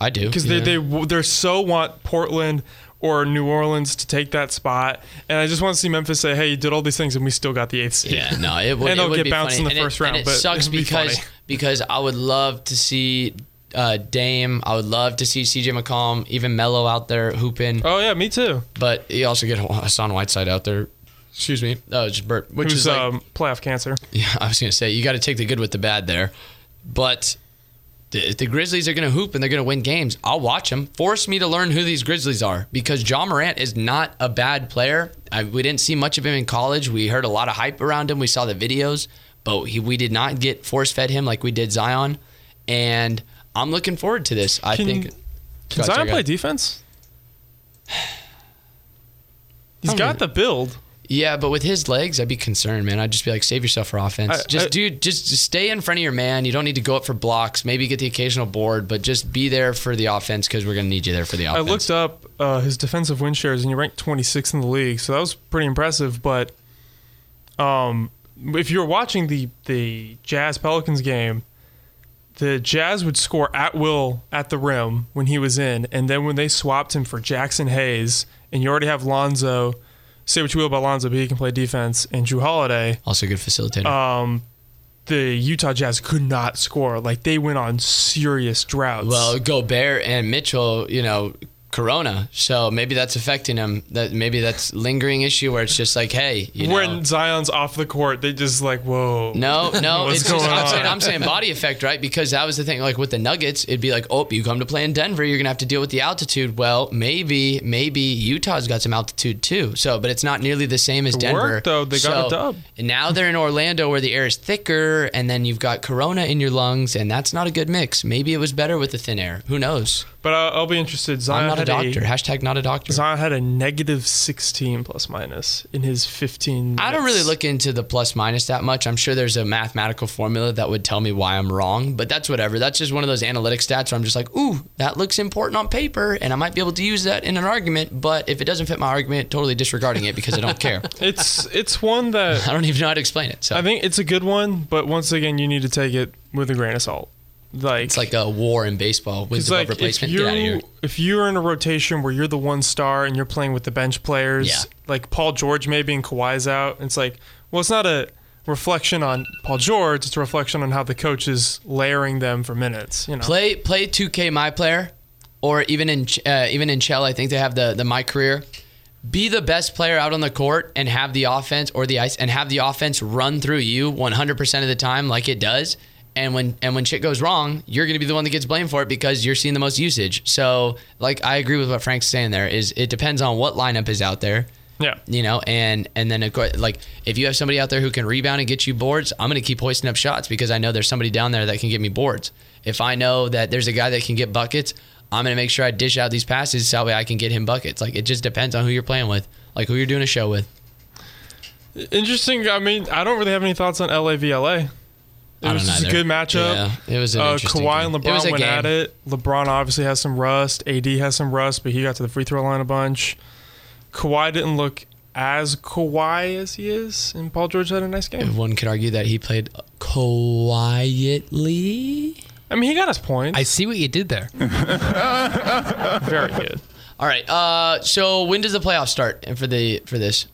I do because yeah. they they they so want Portland or New Orleans to take that spot, and I just want to see Memphis say, "Hey, you did all these things, and we still got the eighth seed." Yeah, no, it would. And it they'll would get be bounced funny. in the And first it, round, it but sucks be because funny. because I would love to see uh, Dame. I would love to see CJ McCollum, even Melo out there hooping. Oh yeah, me too. But you also get Hassan Whiteside out there Excuse me. Oh, just burp. Which who's is like, um, playoff cancer. Yeah, I was going to say you got to take the good with the bad there, but the, the Grizzlies are going to hoop and they're going to win games. I'll watch them. Force me to learn who these Grizzlies are because Ja Morant is not a bad player. I, we didn't see much of him in college. We heard a lot of hype around him. We saw the videos, but he, we did not get force fed him like we did Zion. And I'm looking forward to this. I Can- think. Can Zion play defense? He's I got the build. Yeah, but with his legs, I'd be concerned, man. I'd just be like, save yourself for offense. I- just, I- dude, just, just stay in front of your man. You don't need to go up for blocks. Maybe get the occasional board, but just be there for the offense because we're gonna need you there for the offense. I looked up uh, his defensive win shares, and he ranked 26th in the league, so that was pretty impressive. But um, if you were watching the the Jazz Pelicans game, the Jazz would score at will at the rim when he was in, and then when they swapped him for Jaxson Hayes, and you already have Lonzo. Say what you will about Lonzo, but he can play defense, and Jrue Holiday. Also, a good facilitator. Um, the Utah Jazz could not score. Like they went on serious droughts. well, Gobert and Mitchell, you know, Corona. So maybe that's affecting him. That maybe that's lingering issue where it's just like, hey, you know. when Zion's off the court, they just like, whoa. No, no, What's it's just, going I'm saying I'm saying body effect, right? Because that was the thing. Like with the Nuggets, it'd be like, oh, you come to play in Denver, you're gonna have to deal with the altitude. Well, maybe, maybe Utah's got some altitude too. So, but it's not nearly the same as It Denver. worked, though. They got a So- dub. And now they're in Orlando where the air is thicker, and then you've got Corona in your lungs, and that's not a good mix. Maybe it was better with the thin air. Who knows? But I'll, I'll be interested. Zion I'm not a doctor. Hashtag not a doctor. Zion had a negative 16 plus minus in his 15. I don't really look into the plus minus that much. I'm sure there's a mathematical formula that would tell me why I'm wrong, but that's whatever. That's just one of those analytic stats where I'm just like, ooh, that looks important on paper, and I might be able to use that in an argument. But if it doesn't fit my argument, totally disregarding it because I don't care. It's it's one that I don't even know how to explain it. So I think it's a good one, but once again, you need to take it with a grain of salt. Like it's like a war in baseball. Above like if replacement. Get out of here. if you're in a rotation where you're the one star and you're playing with the bench players, Yeah. like Paul George maybe and Kawhi's out, it's like well, it's not a reflection on Paul George; it's a reflection on how the coach is layering them for minutes. You know, Play play 2K My Player, or even in uh, even in Shell, I think they have the the My Career. Be the best player out on the court and have the offense or the ice and have the offense run through you 100% of the time like it does. And when and when shit goes wrong, you're going to be the one that gets blamed for it because you're seeing the most usage. So, like I agree with what Frank's saying there is it depends on what lineup is out there yeah. you know and and then of course like if you have somebody out there who can rebound and get you boards i'm going to keep hoisting up shots because i know there's somebody down there that can get me boards if i know that there's a guy that can get buckets i'm going to make sure i dish out these passes so that way i can get him buckets like it just depends on who you're playing with like who you're doing a show with Interesting. I mean, I don't really have any thoughts on LA v LA. It was just a good matchup. Yeah, it was an uh, interesting Kawhi game. and LeBron went game. at it. LeBron obviously has some rust. AD has some rust, but he got to the free throw line a bunch. Kawhi didn't look as Kawhi as he is, and Paul George had a nice game. one could argue that he played quietly I mean, he got his points. I see what you did there. Very good. all right uh so when does the playoffs start and for the for this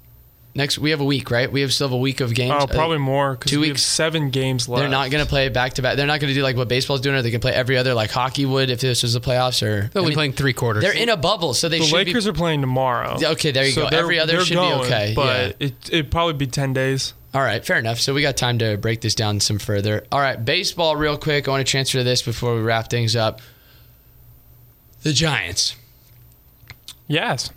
next we have a week right we have still have a week of games Oh, Uh, probably more two we have weeks. seven games left. They're not going to play back to back. They're not going to do like what baseball's doing, or they can play every other like hockey would if this was the playoffs. Or They'll I be mean, playing three quarters. They're in a bubble, so they The should Lakers be. are playing tomorrow. Okay, there you So go. they're- Every other should going, be okay. But yeah. it, it'd probably be 10 days. All right, fair enough. So we got time to break this down some further. All right, baseball, real quick. I want to transfer to this before we wrap things up. The Giants. Yes.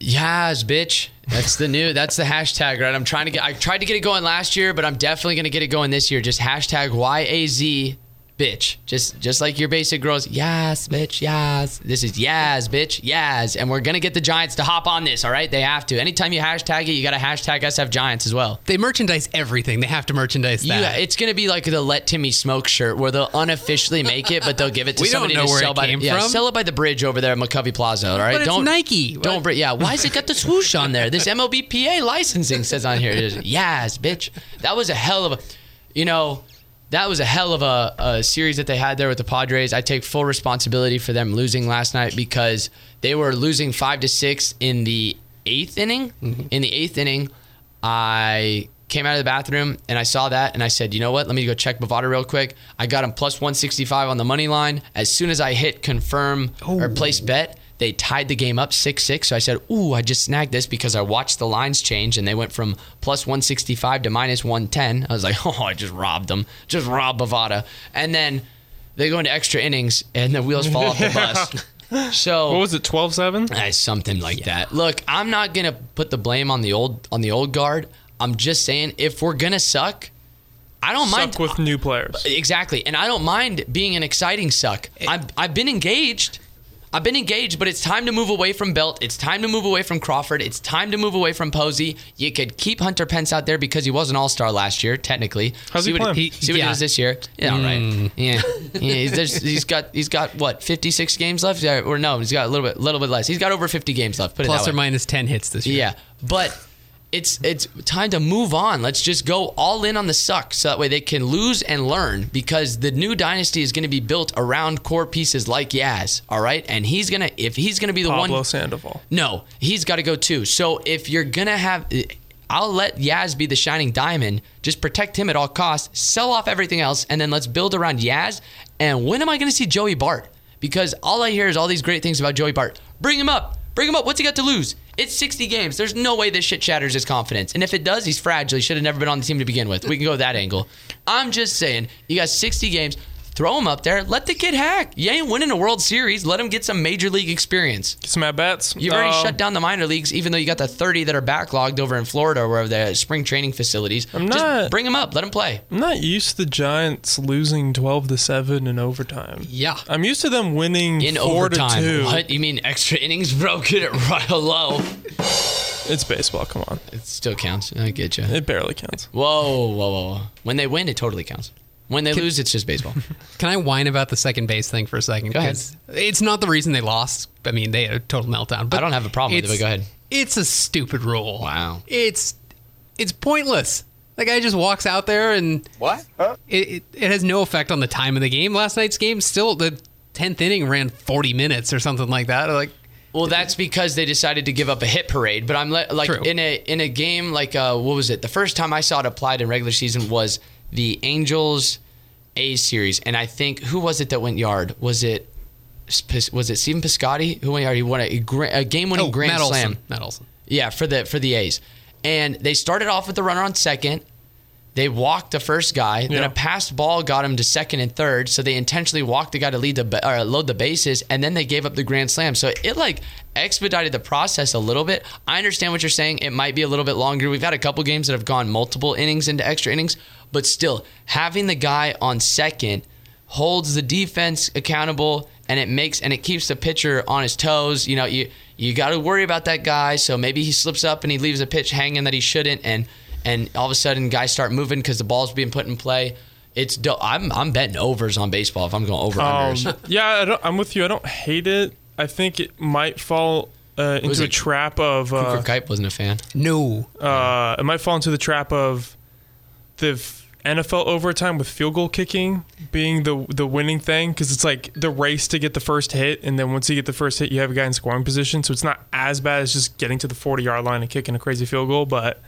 Yas, bitch. That's the new. That's the hashtag, right? I'm trying to get. I tried to get it going last year, but I'm definitely gonna get it going this year. Just hashtag Y A Z, bitch. Just just like your basic girls. Yas, bitch. Yas. This is Yas, bitch. Yas, and we're gonna get the Giants to hop on this. All right, they have to. Anytime you hashtag it, you gotta hashtag SF Giants as well. they merchandise everything. They have to merchandise that. it's gonna be like the "Let Timmy Smoke" shirt, where they'll unofficially make it, but they'll give it to We don't somebody know to where sell it by. came yeah, from. sell it by the bridge over there at McCovey Plaza. All right, But it's don't Nike. Don't bring. Yeah, why has it got the swoosh on there? This MLBPA licensing says on here. Is, yes, bitch. That was a hell of a, you know. That was a hell of a, a series that they had there with the Padres. I take full responsibility for them losing last night because they were losing five to six in the eighth inning. Mm-hmm. In the eighth inning, I came out of the bathroom and I saw that and I said, you know what? Let me go check Bovada real quick. I got him plus 165 on the money line. As soon as I hit confirm oh. or place bet, They tied the game up 6 6. So I said, Ooh, I just snagged this because I watched the lines change and they went from plus 165 to minus 110. I was like, Oh, I just robbed them. Just robbed Bovada. And then they go into extra innings and the wheels fall off the bus. So What was it? 12-7? uh, something like that. Look, I'm not gonna put the blame on the old on the old guard. I'm just saying if we're gonna suck, I don't mind Suck with new players. exactly, and I don't mind being an exciting suck. I've I've been engaged. I've been engaged, but it's time to move away from Belt. It's time to move away from Crawford. It's time to move away from Posey. You could keep Hunter Pence out there because he was an All Star last year, technically. How's see he what playing? see what he does this year. Yeah, all right. Mm. Yeah, yeah. He's, he's got he's got what 56 games left, Yeah, or no? He's got a little bit little bit less. He's got over 50 games left. Put it Plus that or way. minus 10 hits this year. Yeah, but it's it's time to move on. Let's just go all in on the suck, so that way they can lose and learn. Because the new dynasty is going to be built around core pieces like Yaz. All right, and he's gonna if he's gonna be the Pablo one. Sandoval. No, he's got to go too. So if you're gonna have, I'll let Yaz be the shining diamond. Just protect him at all costs. Sell off everything else, and then let's build around Yaz. And when am I gonna see Joey Bart? Because all I hear is all these great things about Joey Bart. Bring him up. Bring him up. What's he got to lose? It's 60 games. There's no way this shit shatters his confidence. And if it does, he's fragile. He should have never been on the team to begin with. We can go that angle. I'm just saying, you got 60 games. Throw him up there. Let the kid hack. You ain't winning a World Series. Let him get some major league experience. Get some at bats. You've already Um, shut down the minor leagues, even though you got the 30 that are backlogged over in Florida or wherever the spring training facilities. I'm Just not- bring them up. Let them play. I'm not used to the Giants losing 12 to 7 in overtime. Yeah. I'm used to them winning In 4 overtime. to 2. What? You mean extra innings, bro? Get it right low. It's baseball, come on. It still counts. I get you. It barely counts. Whoa, whoa, whoa, whoa. When they win, it totally counts. When they lose, it's just baseball. Can I whine about the second base thing for a second? Go ahead. 'Cause It's not the reason they lost. I mean, they had a total meltdown. But I don't have a problem with it, but go ahead. It's a stupid rule. Wow. It's it's pointless. The guy just walks out there and What? it, it, it has no effect on the time of the game. Last night's game still the tenth inning ran forty minutes or something like that. Like Well, that's because they decided to give up a hit parade. But I'm le- like True. in a in a game like uh, what was it? The first time I saw it applied in regular season was the Angels A series, and I think who was it that went yard? Was it was it Stephen Piscotty who went yard? He won a, a game winning oh, grand Matt slam. Olson. Matt Olson. Yeah, for the for the A's. And they started off with the runner on second. They walked the first guy. Then a passed ball got him to second and third. So they intentionally walked the guy to lead the or load the bases, and then they gave up the grand slam. So it like expedited the process a little bit. I understand what you're saying. It might be a little bit longer. We've had a couple games that have gone multiple innings into extra innings, but still having the guy on second holds the defense accountable and it makes and it keeps the pitcher on his toes. You know, you you got to worry about that guy. So maybe he slips up and he leaves a pitch hanging that he shouldn't, and and all of a sudden guys start moving because the ball's being put in play. It's do- I'm I'm betting overs on baseball if I'm going over Um, unders. yeah, I don't, I'm with you. I don't hate it. I think it might fall uh, into a trap of uh, Cooper Kuip wasn't a fan. No. uh, it might fall into the trap of the f- NFL overtime with field goal kicking being the the winning thing because it's like the race to get the first hit, and then once you get the first hit, you have a guy in scoring position, so it's not as bad as just getting to the 40 yard line and kicking a crazy field goal. But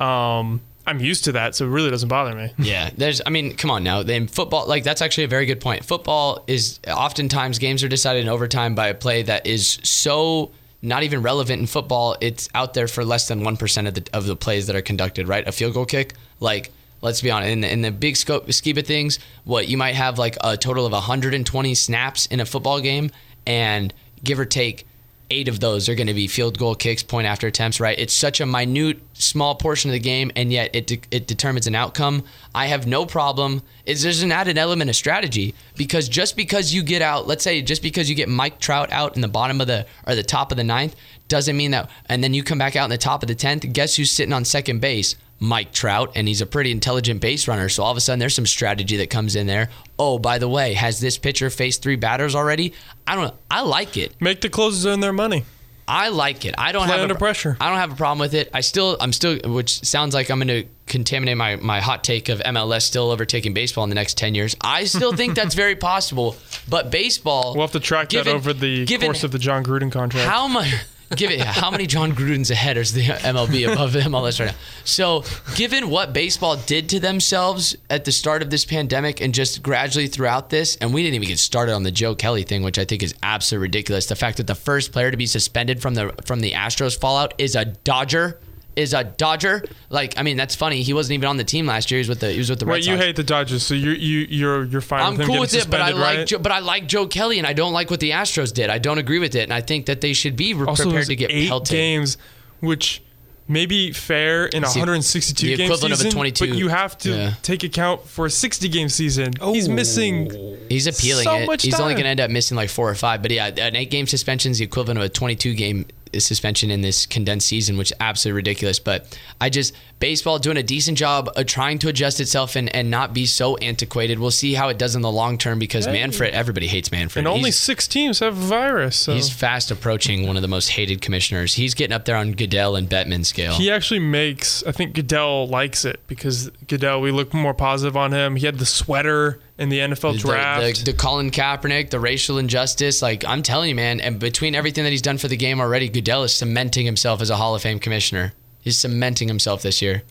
um, I'm used to that, so it really doesn't bother me. Yeah, there's. I mean, come on now. In football, like that's actually a very good point. Football is oftentimes games are decided in overtime by a play that is so not even relevant in football. It's out there for less than one percent of the of the plays that are conducted. Right, a field goal kick. Like, let's be honest. In the, in the big scope scheme of things, what you might have like a total of 120 snaps in a football game, and give or take eight of those are going to be field goal kicks, point after attempts, right? It's such a minute, small portion of the game, and yet it, de- it determines an outcome. I have no problem. Is there's an added element of strategy because just because you get out, let's say, just because you get Mike Trout out in the bottom of the or the top of the ninth, doesn't mean that, and then you come back out in the top of the tenth. Guess who's sitting on second base? Mike Trout, and he's a pretty intelligent base runner. So all of a sudden, there's some strategy that comes in there. Oh, by the way, has this pitcher faced three batters already? I don't know. I like it. Make the closers earn their money. I like it. I don't Play have under a, pressure. I don't have a problem with it. I still, I'm still, which sounds like I'm going to contaminate my my hot take of MLS still overtaking baseball in the next ten years. I still think that's very possible. But baseball, We'll have to track given- that over the given course of the Jon Gruden contract. how much. Give it how many Jon Gruden's ahead is the MLB above the MLS right now? So, given what baseball did to themselves at the start of this pandemic and just gradually throughout this, and we didn't even get started on the Joe Kelly thing, which I think is absolutely ridiculous. The fact that the first player to be suspended from the from the Astros fallout is a Dodger. Is a Dodger like? I mean, that's funny. He wasn't even on the team last year. He was with the he was with the Red Wait, you hate the Dodgers, so you're you you're you're fine I'm with him cool with it, but I suspended, like right? Joe, but I like Joe Kelly, and I don't like what the Astros did. I don't agree with it, and I think that they should be re- also, prepared to get eight pelted. games, which may be fair in a It's 162 the game equivalent of a season, 22. but you have to Yeah. take account for a 60 game season. Oh. He's missing. He's appealing So it. much He's only going to end up missing like four or five. But yeah, an eight game suspension is the equivalent of a 22 game suspension in this condensed season, which is absolutely ridiculous. But I just, baseball doing a decent job of trying to adjust itself and, and not be so antiquated. We'll see how it does in the long term because Manfred, everybody hates Manfred. And only six teams have virus. So. He's fast approaching one of the most hated commissioners. He's getting up there on Goodell and Bettman scale. He actually makes. I think Goodell likes it because Goodell. We look more positive on him. He had the sweater in the NFL The- draft. The, the, Colin Kaepernick, the racial injustice, like I'm telling you, man, and between everything that he's done for the game already, Goodell is cementing himself as a Hall of Fame commissioner. He's cementing himself this year.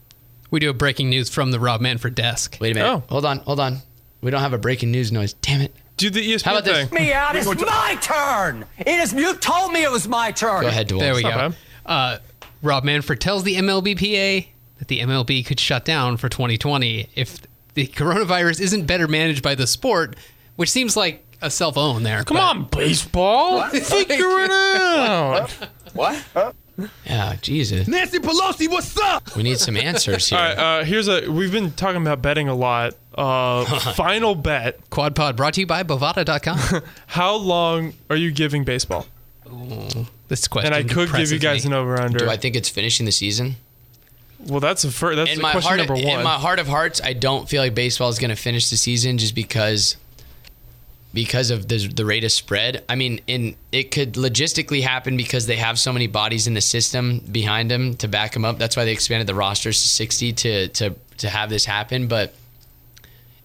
We do a breaking news from the Rob Manfred desk. Wait a minute. Oh. Hold on, hold on. We don't have a breaking news noise. Damn it. Do the ESPN How about this? thing. me out. It's my turn. It is. You told me it was my turn. Go ahead, DeWalt. There we not go. Uh, Rob Manfred tells the MLBPA that the MLB could shut down for 2020 if the coronavirus isn't better managed by the sport, which seems like a self own there. Come but- on, baseball. Figure it out. What? Yeah, Jesus. Nancy Pelosi, what's up? We need some answers here. All right, uh, here's a. We've been talking about betting a lot. Uh, final bet. Quad Pod brought to you by Bovada.com. How long are you giving baseball? this question And I could give you guys me. an over under. Do I think it's finishing the season? Well, that's a fir- that's in my question heart, number one. in my heart of hearts, I don't feel like baseball is going to finish the season just because because of the the rate of spread. I mean, in it could logistically happen because they have so many bodies in the system behind them to back them up. That's why they expanded the rosters to 60 to to to have this happen, but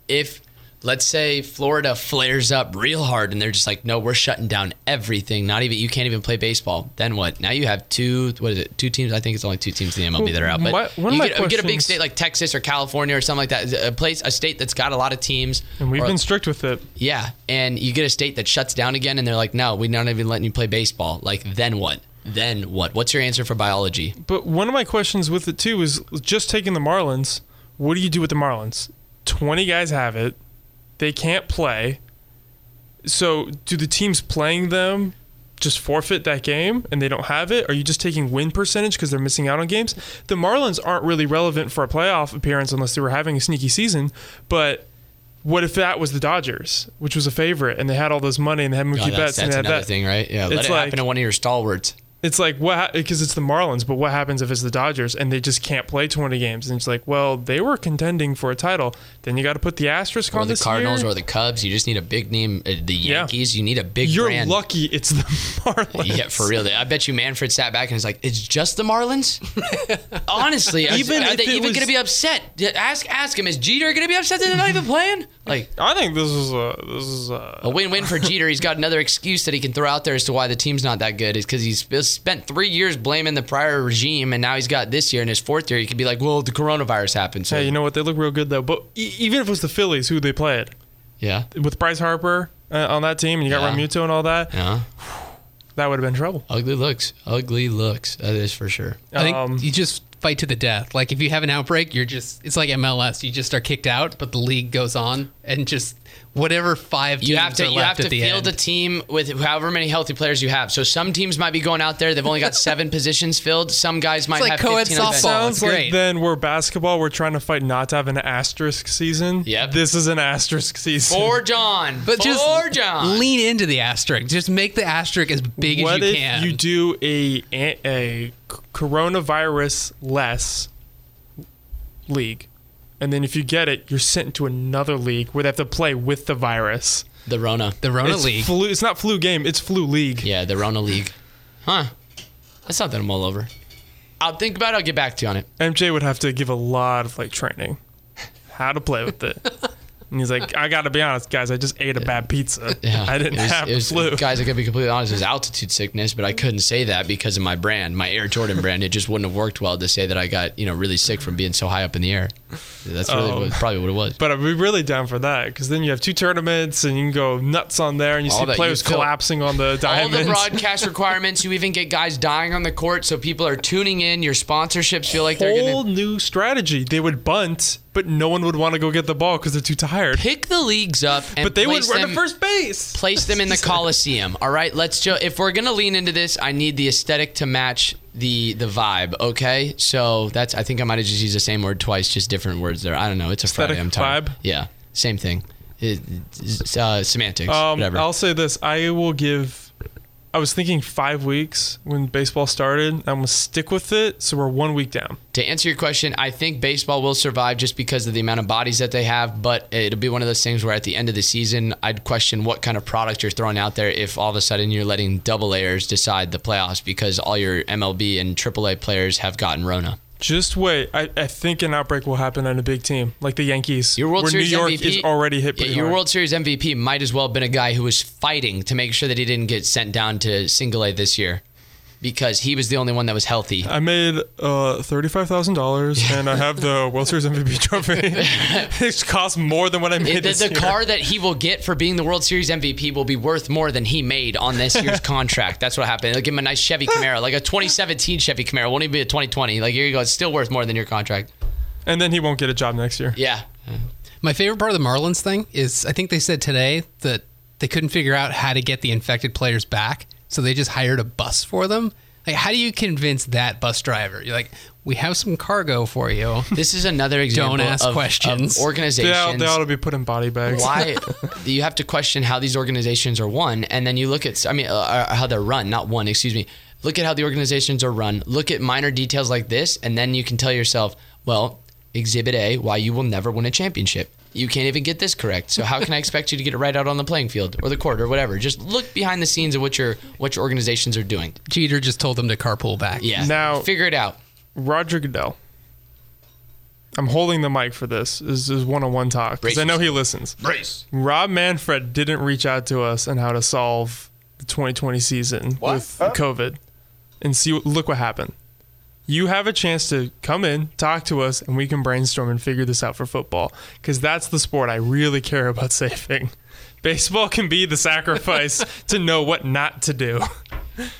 if let's say Florida flares up real hard and they're just like, no, we're shutting down everything. Not even you can't even play baseball. Then what? Now you have two. What is it? Two teams. I think it's only two teams in the MLB that are out. But My- one of you, my get, you get a big state like Texas or California or something like that. A place, a state that's got a lot of teams. and we've or- been strict with it. yeah, and you get a state that shuts down again, and they're like, no, we're not even letting you play baseball. Like then what? Then what? What's your answer for biology? But one of my questions with it too is just taking the Marlins. What do you do with the Marlins? Twenty guys have it. They can't play. So do the teams playing them just forfeit that game and they don't have it? Are you just taking win percentage because they're missing out on games? The Marlins aren't really relevant for a playoff appearance unless they were having a sneaky season. But what if that was the Dodgers, which was a favorite, and they had all those money and they had Mookie Oh, that's Betts and they had another that? thing, right? Yeah, it's let it like- happen to one of your stalwarts. It's like what because it's the Marlins, but what happens if it's the Dodgers and they just can't play 20 games? And it's like, well, they were contending for a title. Then you got to put the asterisk Or on the Cardinals year. or the Cubs. You just need a big name. Uh, the Yeah. Yankees. You need a big name. You're brand. lucky it's the Marlins. Yeah, for real. I bet you Manfred sat back and was like, "It's just the Marlins." Honestly, Even even are they even was- going to be upset? Ask ask him. Is Jeter going to be upset that they're not even playing? Like I think this is a this is a a win-win for Jeter. He's got another excuse that he can throw out there as to why the team's not that good. Is because he's spent three years blaming the prior regime, and now he's got this year in his fourth year. He could be like, "Well, the coronavirus happened." So Hey, you know what? They look real good though. But e- even if it was the Phillies, who they played yeah, with Bryce Harper uh, on that team, and you got Yeah. Realmuto and all that, yeah. that would have been trouble. Ugly looks, ugly looks. That is for sure. I think Um, you just fight to the death. Like if you have an outbreak, you're just it's like MLS. You just are kicked out, but the league goes on and just whatever five teams You have to are you have to at the field end. a team with however many healthy players you have. So some teams might be going out there; they've only got seven positions filled. Some guys might like have co-ed 15 the bench. softball. Sounds like great. then we're basketball. We're trying to fight not to have an asterisk season. Yep. This is an asterisk season. For John, But just for John. lean into the asterisk. Just make the asterisk as big what as you if can. you do a a coronavirus less league, and then if you get it, you're sent into another league where they have to play with the virus. the Rona. the Rona it's League. Flu, it's not flu game. It's flu league. Yeah, the Rona League. Huh? That's something I'm all over. I'll think about it. I'll get back to you on it. MJ would have to give a lot of like training, how to play with it. And he's like, I gotta be honest, guys, I just ate a bad pizza. Yeah, I didn't was- have was- flu. Guys, I gotta be completely honest. It was altitude sickness, but I couldn't say that because of my brand, my Air Jordan brand. It just wouldn't have worked well to say that I got you know really sick from being so high up in the air. That's really Oh. what, probably what it was. But I'd be really down for that because then you have two tournaments and you can go nuts on there and you All see players you collapsing on the All the broadcast requirements. You even get guys dying on the court, so people are tuning in. Your sponsorships feel like they're Whole gonna new strategy. They would bunt, but no one would want to go get the ball because they're too tired. pick the leagues up and But they would place run them, to first base. place them in the Coliseum. All right, let's if we're gonna lean into this, I need the aesthetic to match the the vibe. Okay, so that's I think I might have just used the same word twice, just different words there. I don't know. It's a Aesthetic Friday. I'm tired. vibe? Yeah, same thing. It, uh, semantics. Um, whatever. I'll say this: I will give. I was thinking five weeks when baseball started. I'm gonna stick with it, so we're one week down. To answer your question, I think baseball will survive just because of the amount of bodies that they have, but it'll be one of those things where at the end of the season, I'd question what kind of product you're throwing out there if all of a sudden you're letting double A's decide the playoffs because all your MLB and AAA players have gotten Rona. Just wait. I, I think an outbreak will happen on a big team like the Yankees, Your World where Series New York MVP is already hit your hard. World Series MVP might as well have been a guy who was fighting to make sure that he didn't get sent down to single A this year because he was the only one that was healthy. I made uh, thirty-five thousand dollars, and I have the World Series MVP trophy. it cost more than what I made It- the this the year. car that he will get for being the World Series MVP will be worth more than he made on this year's contract. That's what happened. They'll give him a nice Chevy Camaro, like a 2017 Chevy Camaro. Won't even be a 2020. Like here you go. It's still worth more than your contract. and then he won't get a job next year. Yeah. My favorite part of the Marlins thing is I think they said today that they couldn't figure out how to get the infected players back, so they just hired a bus for them. Like, how do you convince that bus driver? You're like, we have some cargo for you. This is another example Don't ask of, questions. of organizations. They, ought, they ought to be put in body bags. why you have to question how these organizations are won and then you look at i mean uh, how they're run not one excuse me look at how the organizations are run look at minor details like this and then you can tell yourself well exhibit a why you will never win a championship you can't even get this correct so how can i expect you to get it right out on the playing field or the court or whatever just look behind the scenes of what your what your organizations are doing Jeter just told them to carpool back. yeah Now- figure it out Roger Goodell. I'm holding the mic for this. This is one-on-one talk because I know he listens. brace Rob Manfred didn't reach out to us on how to solve the 2020 season with COVID, and see. what- Look what happened. You have a chance to come in, talk to us, and we can brainstorm and figure this out for football. Because that's the sport I really care about saving. Baseball can be the sacrifice to know what not to do.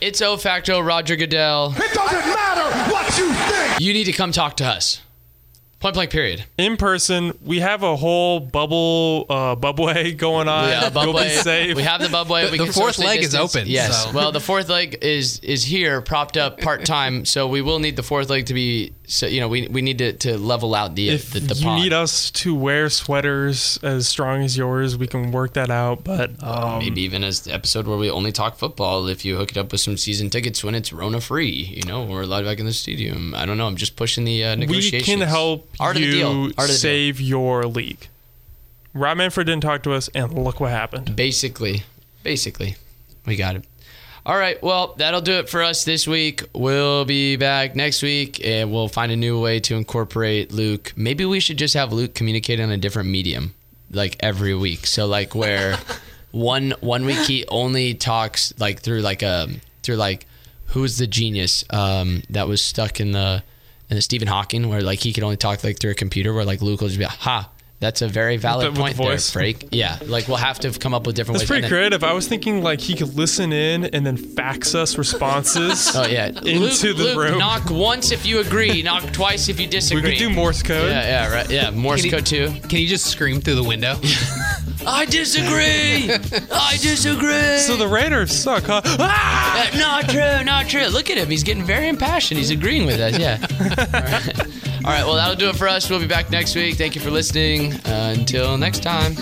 it's o facto roger goodell It doesn't matter what you think. you need to come talk to us point blank period In person, we have a whole bubble, uh, bubway going on. Yeah, You'll be Bubway. safe. We have the Bubway. The- we the can fourth socially leg is open, Yes. so. Well, the fourth leg is is here, propped up part time. so we will need the fourth leg to be. So you know, we, we need to, to level out the if the, the you pod. need us to wear sweaters as strong as yours, we can work that out. But um, Maybe even as the episode where we only talk football. If you hook it up with some season tickets when it's Rona free, you know, we're allowed back in the stadium. I don't know. I'm just pushing the uh, we negotiations. can help Art of the deal. you Art of the deal. save your league. Rob Manfred didn't talk to us, and look what happened. Basically, basically, we got it. All right, well, that'll do it for us this week. We'll be back next week and we'll find a new way to incorporate Luke. Maybe we should just have Luke communicate on a different medium like every week. So like where one one week he only talks like through like a through like who's the genius um, that was stuck in the the Stephen Hawking where like he could only talk like through a computer where like Luke will just be like, ha that's a very valid the- with the point there, voice. Freak. Yeah, like we'll have to come up with different ways. That's ways. pretty And then- creative. I was thinking like he could listen in and then fax us responses. Oh yeah, into Luke, the Luke, room. Knock once if you agree. knock twice if you disagree. we could do Morse code. Yeah, yeah, right. Yeah, Morse Can you- code too. Can you just scream through the window? I disagree. I disagree. So the Raiders suck, huh? Ah! Uh, not true, not true. Look at him. He's getting very impassioned. He's agreeing with us. Yeah. All right, well, that'll do it for us. We'll be back next week. Thank you for listening. Uh, until next time.